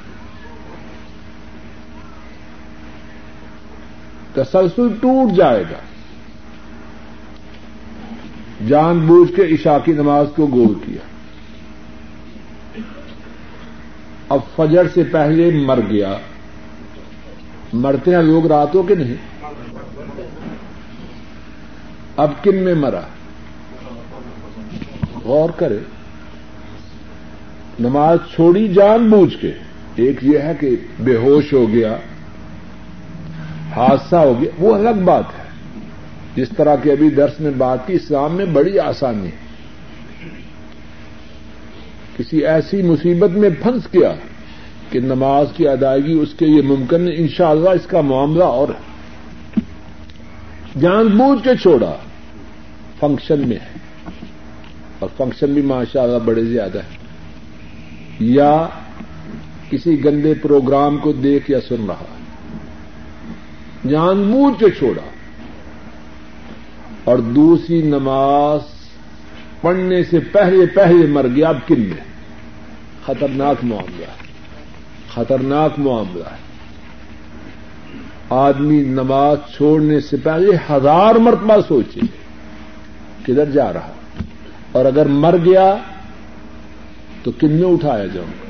تسلسل ٹوٹ جائے گا۔ جان بوجھ کے عشاء کی نماز کو گول کیا۔ اب فجر سے پہلے مر گیا۔ مرتے ہیں لوگ راتوں کے نہیں۔ اب کن میں مرا؟ غور کرے۔ نماز چھوڑی جان بوجھ کے۔ ایک یہ ہے کہ بے ہوش ہو گیا۔ حادثہ ہو گیا، وہ الگ بات ہے۔ جس طرح کہ ابھی درس میں بات کی، اسلام میں بڑی آسانی ہے۔ کسی ایسی مصیبت میں پھنس گیا کہ نماز کی ادائیگی اس کے لیے ممکن ان شاء اللہ اس کا معاملہ اور ہے۔ جان بوجھ کے چھوڑا، فنکشن میں ہے۔ اور فنکشن بھی ماشاء اللہ بڑے زیادہ ہے۔ یا کسی گندے پروگرام کو دیکھ یا سن رہا۔ جان بوجھ کے چھوڑا۔ اور دوسری نماز پڑھنے سے پہلے پہلے مر گیا، اب کن میں؟ خطرناک معاملہ ہے۔ خطرناک معاملہ ہے۔ آدمی نماز چھوڑنے سے پہلے ہزار مرتبہ سوچے کدھر جا رہا۔ اور اگر مر گیا تو کن میں اٹھایا جاؤں گا؟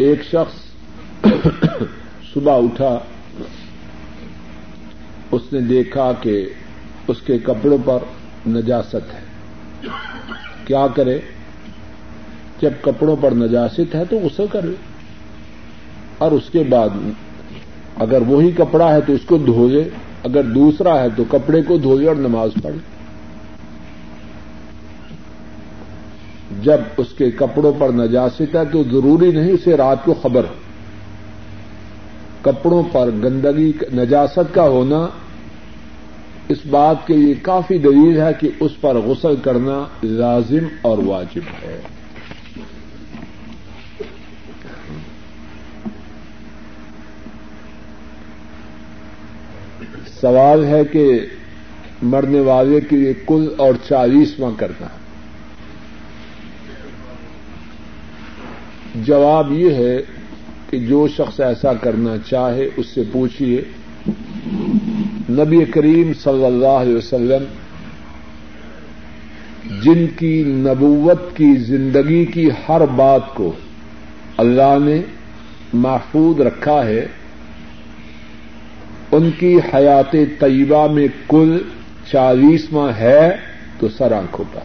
ایک شخص صبح اٹھا، اس نے دیکھا کہ اس کے کپڑوں پر نجاست ہے۔ کیا کرے؟ جب کپڑوں پر نجاست ہے تو غسل کرے اور اس کے بعد اگر وہی کپڑا ہے تو اس کو دھوئے، اگر دوسرا ہے تو کپڑے کو دھوئے اور نماز پڑھے جب اس کے کپڑوں پر نجاست ہے تو ضروری نہیں اسے رات کو خبر ہو کپڑوں پر گندگی، نجاست کا ہونا اس بات کے لیے کافی دلیل ہے کہ اس پر غسل کرنا لازم اور واجب ہے۔ سوال ہے کہ مرنے والے کے لیے کل اور چالیسواں کرنا جواب یہ ہے کہ جو شخص ایسا کرنا چاہے اس سے پوچھیے نبی کریم صلی اللہ علیہ وسلم جن کی نبوت کی زندگی کی ہر بات کو اللہ نے محفوظ رکھا ہے، ان کی حیات طیبہ میں کل چالیسواں ہے تو سر آنکھوں پر۔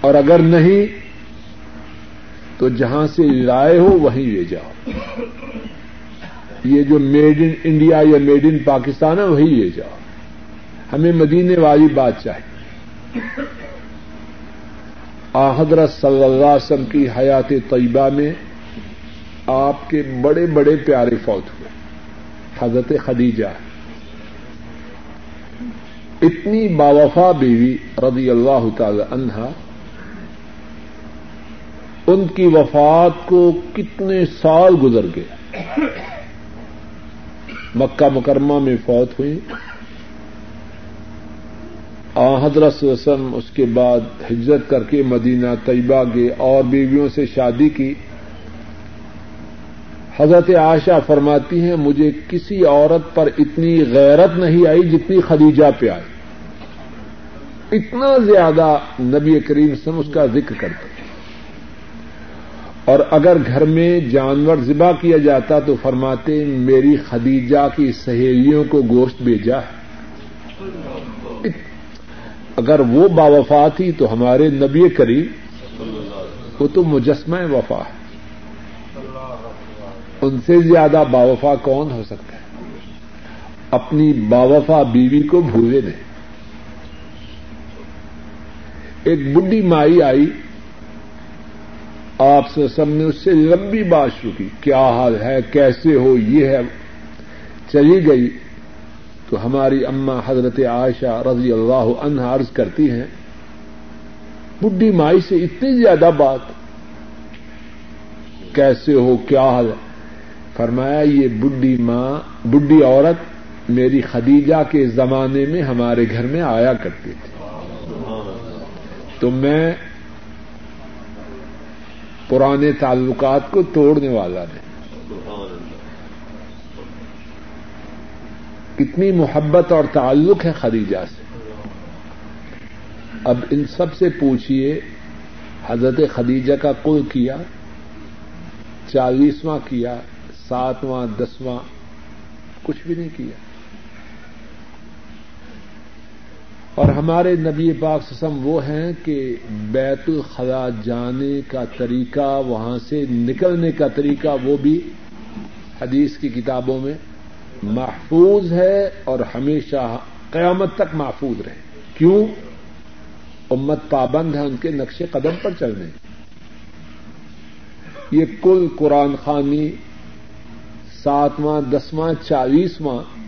اور اگر نہیں تو جہاں سے لائے ہو وہیں لے جاؤ۔ یہ جو میڈ ان انڈیا یا میڈ ان پاکستان ہے وہی لے جاؤ۔ ہمیں مدینے والی بات چاہیے۔ حضرت صلی اللہ علیہ وسلم کی حیات طیبہ میں آپ کے بڑے بڑے پیارے فوت ہوئے۔ حضرت خدیجہ۔ اتنی باوفا بیوی رضی اللہ تعالی عنہا ان کی وفات کو کتنے سال گزر گئے؟ مکہ مکرمہ میں فوت ہوئی حضرت وسلم اس کے بعد ہجرت کر کے مدینہ طیبہ گئے اور بیویوں سے شادی کی۔ حضرت عائشہ فرماتی ہیں، مجھے کسی عورت پر اتنی غیرت نہیں آئی جتنی خدیجہ پہ آئی۔ اتنا زیادہ نبی کریم سم اس کا ذکر کرتے۔ اور اگر گھر میں جانور ذبح کیا جاتا تو فرماتے میری خدیجہ کی سہیلیوں کو گوشت بھیجا ہے۔ اگر وہ باوفا تھی تو ہمارے نبی کریم وہ تو مجسمہ وفا ہے۔ ان سے زیادہ باوفا کون ہو سکتا ہے؟ اپنی باوفا بیوی کو بھولے نہیں۔ ایک بڈی مائی آئی۔ آپ سے سب نے اس سے لمبی بات شروع کی، کیا حال ہے، کیسے ہو، یہ ہے۔ چلی گئی۔ تو ہماری اما حضرت عائشہ رضی اللہ عنہ عرض کرتی ہیں بڈی مائی سے اتنی زیادہ بات، کیسے ہو، کیا حال فرمایا، یہ بڈی ماں بڈی عورت میری خدیجہ کے زمانے میں ہمارے گھر میں آیا کرتی تھی۔ تو میں پرانے تعلقات کو توڑنے والا نہیں کتنی محبت اور تعلق ہے خدیجہ سے۔ اب ان سب سے پوچھیے حضرت خدیجہ کا کل کیا؟ چالیسواں کیا؟ ساتواں، دسواں، کچھ بھی نہیں کیا۔ اور ہمارے نبی پاک سسم وہ ہیں کہ بیت الخلا جانے کا طریقہ، وہاں سے نکلنے کا طریقہ وہ بھی حدیث کی کتابوں میں محفوظ ہے اور ہمیشہ قیامت تک محفوظ رہے۔ کیوں؟ امت پابند ہے ان کے نقش قدم پر چلنے۔ یہ کل قرآن خانی ساتواں، دسواں، چالیسواں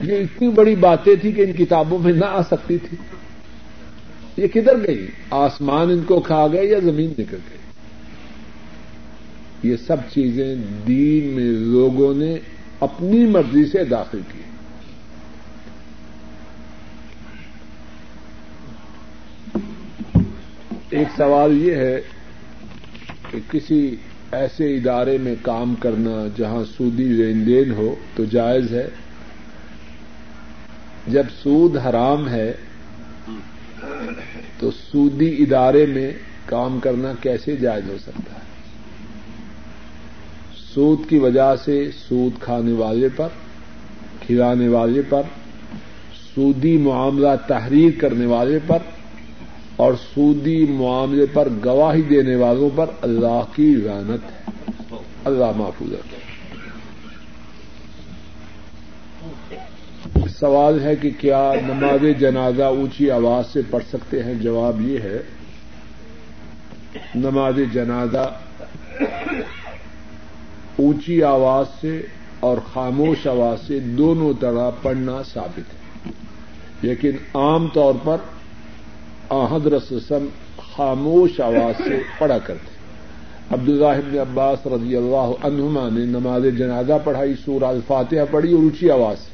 یہ اتنی بڑی باتیں تھیں کہ ان کتابوں میں نہ آ سکتی تھی۔ یہ کدھر گئی؟ آسمان ان کو کھا گئے یا زمین نکل گئی؟ یہ سب چیزیں دین میں لوگوں نے اپنی مرضی سے داخل کی۔ ایک سوال یہ ہے کہ کسی ایسے ادارے میں کام کرنا جہاں سودی لین دین ہو تو جائز ہے؟ جب سود حرام ہے تو سودی ادارے میں کام کرنا کیسے جائز ہو سکتا ہے؟ سود کی وجہ سے سود کھانے والے پر، کھلانے والے پر، سودی معاملہ تحریر کرنے والے پر اور سودی معاملے پر گواہی دینے والوں پر اللہ کی رانت ہے۔ اللہ محفوظ سوال ہے کہ کیا نماز جنازہ اونچی آواز سے پڑھ سکتے ہیں؟ جواب یہ ہے، نماز جنازہ اونچی آواز سے اور خاموش آواز سے دونوں طرح پڑھنا ثابت ہے۔ لیکن عام طور پر آحد رسم خاموش آواز سے پڑھا کرتے عبداللہ عباس رضی اللہ عنہما نے نماز جنازہ پڑھائی سور الفاتحہ پڑھی اور اونچی آواز سے۔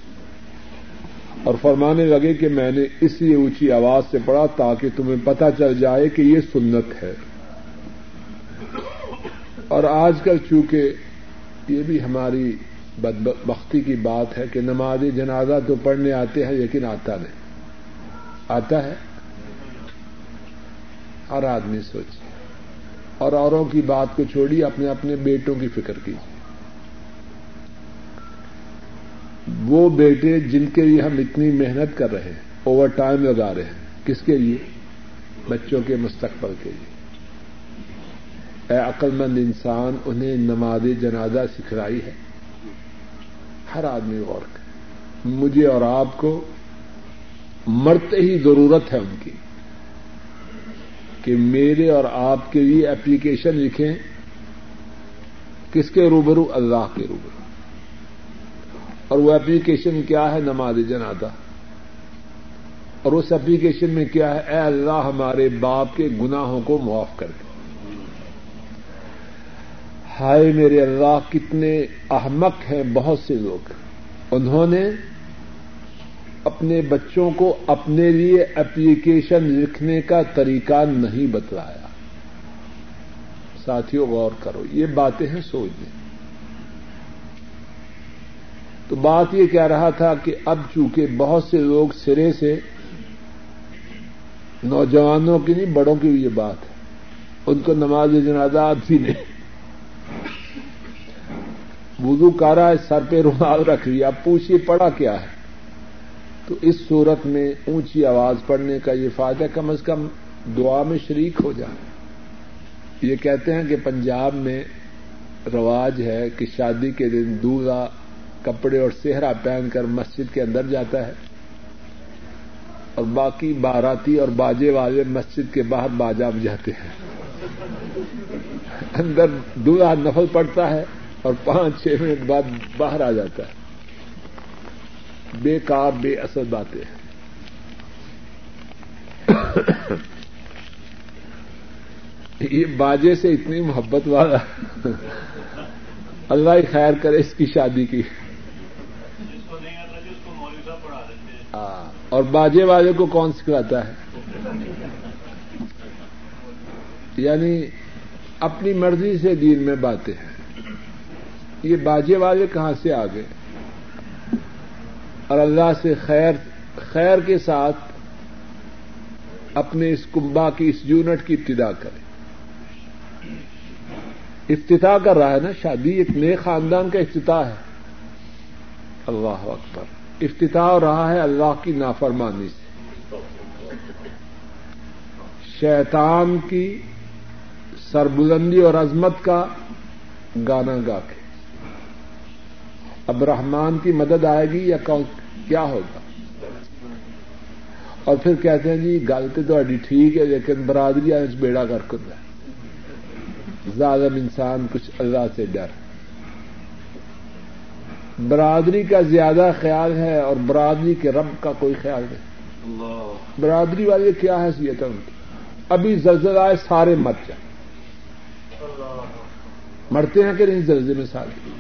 اور فرمانے لگے کہ میں نے اس لیے اونچی آواز سے پڑھا تاکہ تمہیں پتہ چل جائے کہ یہ سنت ہے۔ اور آج کل چونکہ یہ بھی ہماری بدبختی کی بات ہے کہ نماز جنازہ تو پڑھنے آتے ہیں لیکن آتا نہیں۔ آتا ہے۔ ہر آدمی سوچے۔ اور اوروں کی بات کو چھوڑی اپنے اپنے بیٹوں کی فکر کیجیے۔ وہ بیٹے جن کے لیے ہم اتنی محنت کر رہے ہیں اوور ٹائم لگا رہے ہیں۔ کس کے لیے؟ بچوں کے مستقبل کے لیے۔ اے عقل مند انسان، انہیں نماز جنازہ سکھلائی ہے۔ ہر آدمی غور کرے۔ مجھے اور آپ کو مرتے ہی ضرورت ہے ان کی کہ میرے اور آپ کے لیے اپلیکیشن لکھیں۔ کس کے روبرو؟ اللہ کے روبرو۔ اور وہ اپلیکیشن کیا ہے نماز جنازہ؟ اور اس اپلیکیشن میں کیا ہے؟ اے اللہ ہمارے باپ کے گناہوں کو معاف کر دے۔ ہائے میرے اللہ، کتنے احمق ہیں بہت سے لوگ۔ انہوں نے اپنے بچوں کو اپنے لیے اپلیکیشن لکھنے کا طریقہ نہیں بتلایا۔ ساتھیوں، غور کرو، یہ باتیں ہیں سوچ دیں تو بات یہ کہہ رہا تھا کہ اب چونکہ بہت سے لوگ سرے سے نوجوانوں کی نہیں، بڑوں کی بھی یہ بات ہے۔ ان کو نماز جنازہ آتی نہیں۔ وضو کارا ہے سر پہ رومال رکھ لیا اب پوچھیے پڑا کیا ہے۔ تو اس صورت میں اونچی آواز پڑھنے کا یہ فائدہ کم از کم دعا میں شریک ہو جائے۔ یہ کہتے ہیں کہ پنجاب میں رواج ہے کہ شادی کے دن دولہا کپڑے اور صحرا پہن کر مسجد کے اندر جاتا ہے اور باقی باراتی اور باجے والے مسجد کے باہر باجا بجاتے ہیں۔ اندر دولہا نفل پڑتا ہے اور پانچ چھ منٹ بعد باہر آ جاتا ہے۔ بے کار بے اثر باتیں ہیں۔ یہ باجے سے اتنی محبت والا اللہ ہی خیر کرے اس کی شادی کی ہاں، اور باجے والے کو کون سکھلاتا ہے؟ یعنی اپنی مرضی سے دین میں باتیں ہیں۔ یہ باجے والے کہاں سے آ گئے؟ اور اللہ سے خیر خیر کے ساتھ اپنے اس کنبا کی، اس یونٹ کی ابتدا کرے افتتاح کر رہا ہے نا شادی، ایک نئے خاندان کا افتتاح ہے۔ اللہ اکبر۔ افتتاح ہو رہا ہے اللہ کی نافرمانی سے۔ شیطان کی سربلندی اور عظمت کا گانا گا کے۔ اب رحمان کی مدد آئے گی یا کیا ہوگا؟ اور پھر کہتے ہیں جی گلتے تو اڈی ٹھیک ہے، لیکن برادری آج بیڑا کر کر ہے ظالم انسان کچھ اللہ سے ڈر۔ برادری کا زیادہ خیال ہے اور برادری کے رب کا کوئی خیال نہیں۔ برادری والے کیا حیثیت ہے؟ ان کی ابھی زلزلہ سارے مر جائیں۔ مرتے ہیں کہ نہیں زلزلے میں سارے؟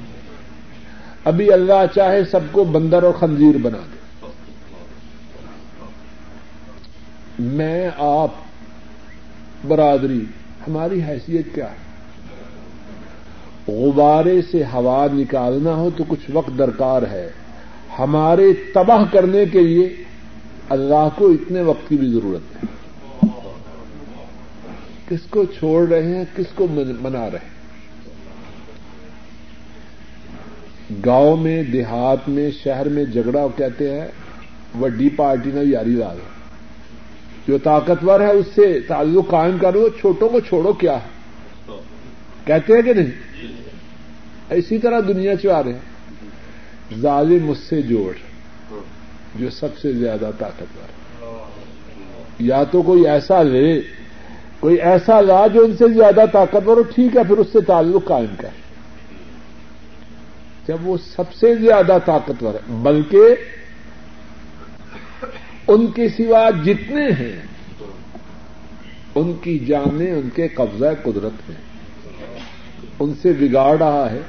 ابھی اللہ چاہے سب کو بندر اور خنزیر بنا دے۔ میں آپ برادری ہماری حیثیت کیا ہے؟ غبارے سے ہوا نکالنا ہو تو کچھ وقت درکار ہے۔ ہمارے تباہ کرنے کے لیے اللہ کو اتنے وقت کی بھی ضرورت ہے۔ کس کو چھوڑ رہے ہیں، کس کو منا رہے ہیں۔ گاؤں میں، دیہات میں، شہر میں جھگڑا کہتے ہیں، وڈی پارٹی نے یاری لا جو طاقتور ہے، اس سے تعلق قائم کرو، چھوٹوں کو چھوڑو، کیا ہے؟ کہتے ہیں کہ نہیں؟ اسی طرح دنیا چاہ رہے ہیں۔ ظالم اس سے جوڑ، جو سب سے زیادہ طاقتور۔ یا تو کوئی ایسا لے، کوئی ایسا لا جو ان سے زیادہ طاقتور ہو، ٹھیک ہے، پھر اس سے تعلق قائم کر۔ جب وہ سب سے زیادہ طاقتور ہے، بلکہ ان کے سوا جتنے ہیں، ان کی جانیں ان کے قبضہ قدرت میں، ان سے بگاڑ رہا ہے۔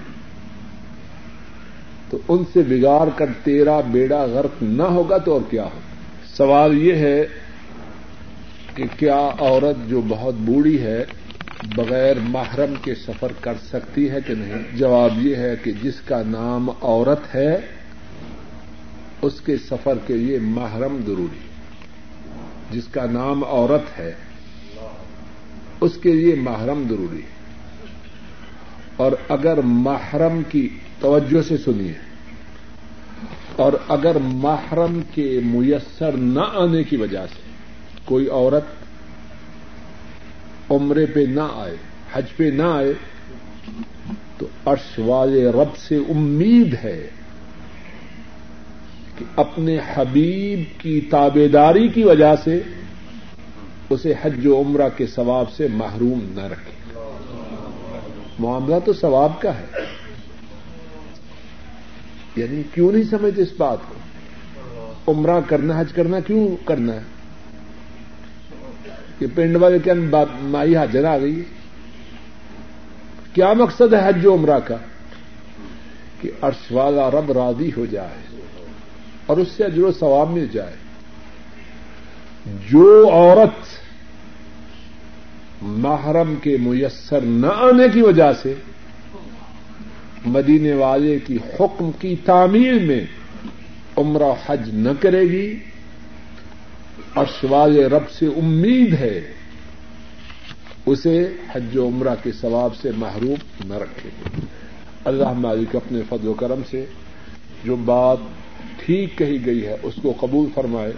تو ان سے بگاڑ کر تیرا بیڑا غرق نہ ہوگا تو اور کیا ہوگا؟ سوال یہ ہے کہ کیا عورت جو بہت بوڑھی ہے بغیر محرم کے سفر کر سکتی ہے کہ نہیں؟ جواب یہ ہے کہ جس کا نام عورت ہے، اس کے سفر کے لیے محرم ضروری جس کا نام عورت ہے، اس کے لیے محرم ضروری ہے۔ اور اگر محرم کی توجہ سے سنیے۔ اور اگر محرم کے میسر نہ آنے کی وجہ سے کوئی عورت عمرے پہ نہ آئے، حج پہ نہ آئے، تو عرش والے رب سے امید ہے کہ اپنے حبیب کی تابے داری کی وجہ سے اسے حج و عمرہ کے ثواب سے محروم نہ رکھے۔ معاملہ تو ثواب کا ہے۔ یعنی کیوں نہیں سمجھتے اس بات کو؟ عمرہ کرنا، حج کرنا کیوں کرنا ہے؟ کہ پنڈ والے کیا مائی حاضر آ گئی ہے؟ کیا مقصد ہے حج و عمرہ کا؟ کہ عرش والا رب راضی ہو جائے اور اس سے اجر و ثواب مل جائے۔ جو عورت محرم کے میسر نہ آنے کی وجہ سے مدینے والے کی حکم کی تعمیر میں عمرہ حج نہ کرے گی۔ والے رب سے امید ہے، اسے حج و عمرہ کے ثواب سے محروم نہ رکھے۔ اللہ مالک اپنے فضل و کرم سے جو بات ٹھیک کہی گئی ہے، اس کو قبول فرمائے۔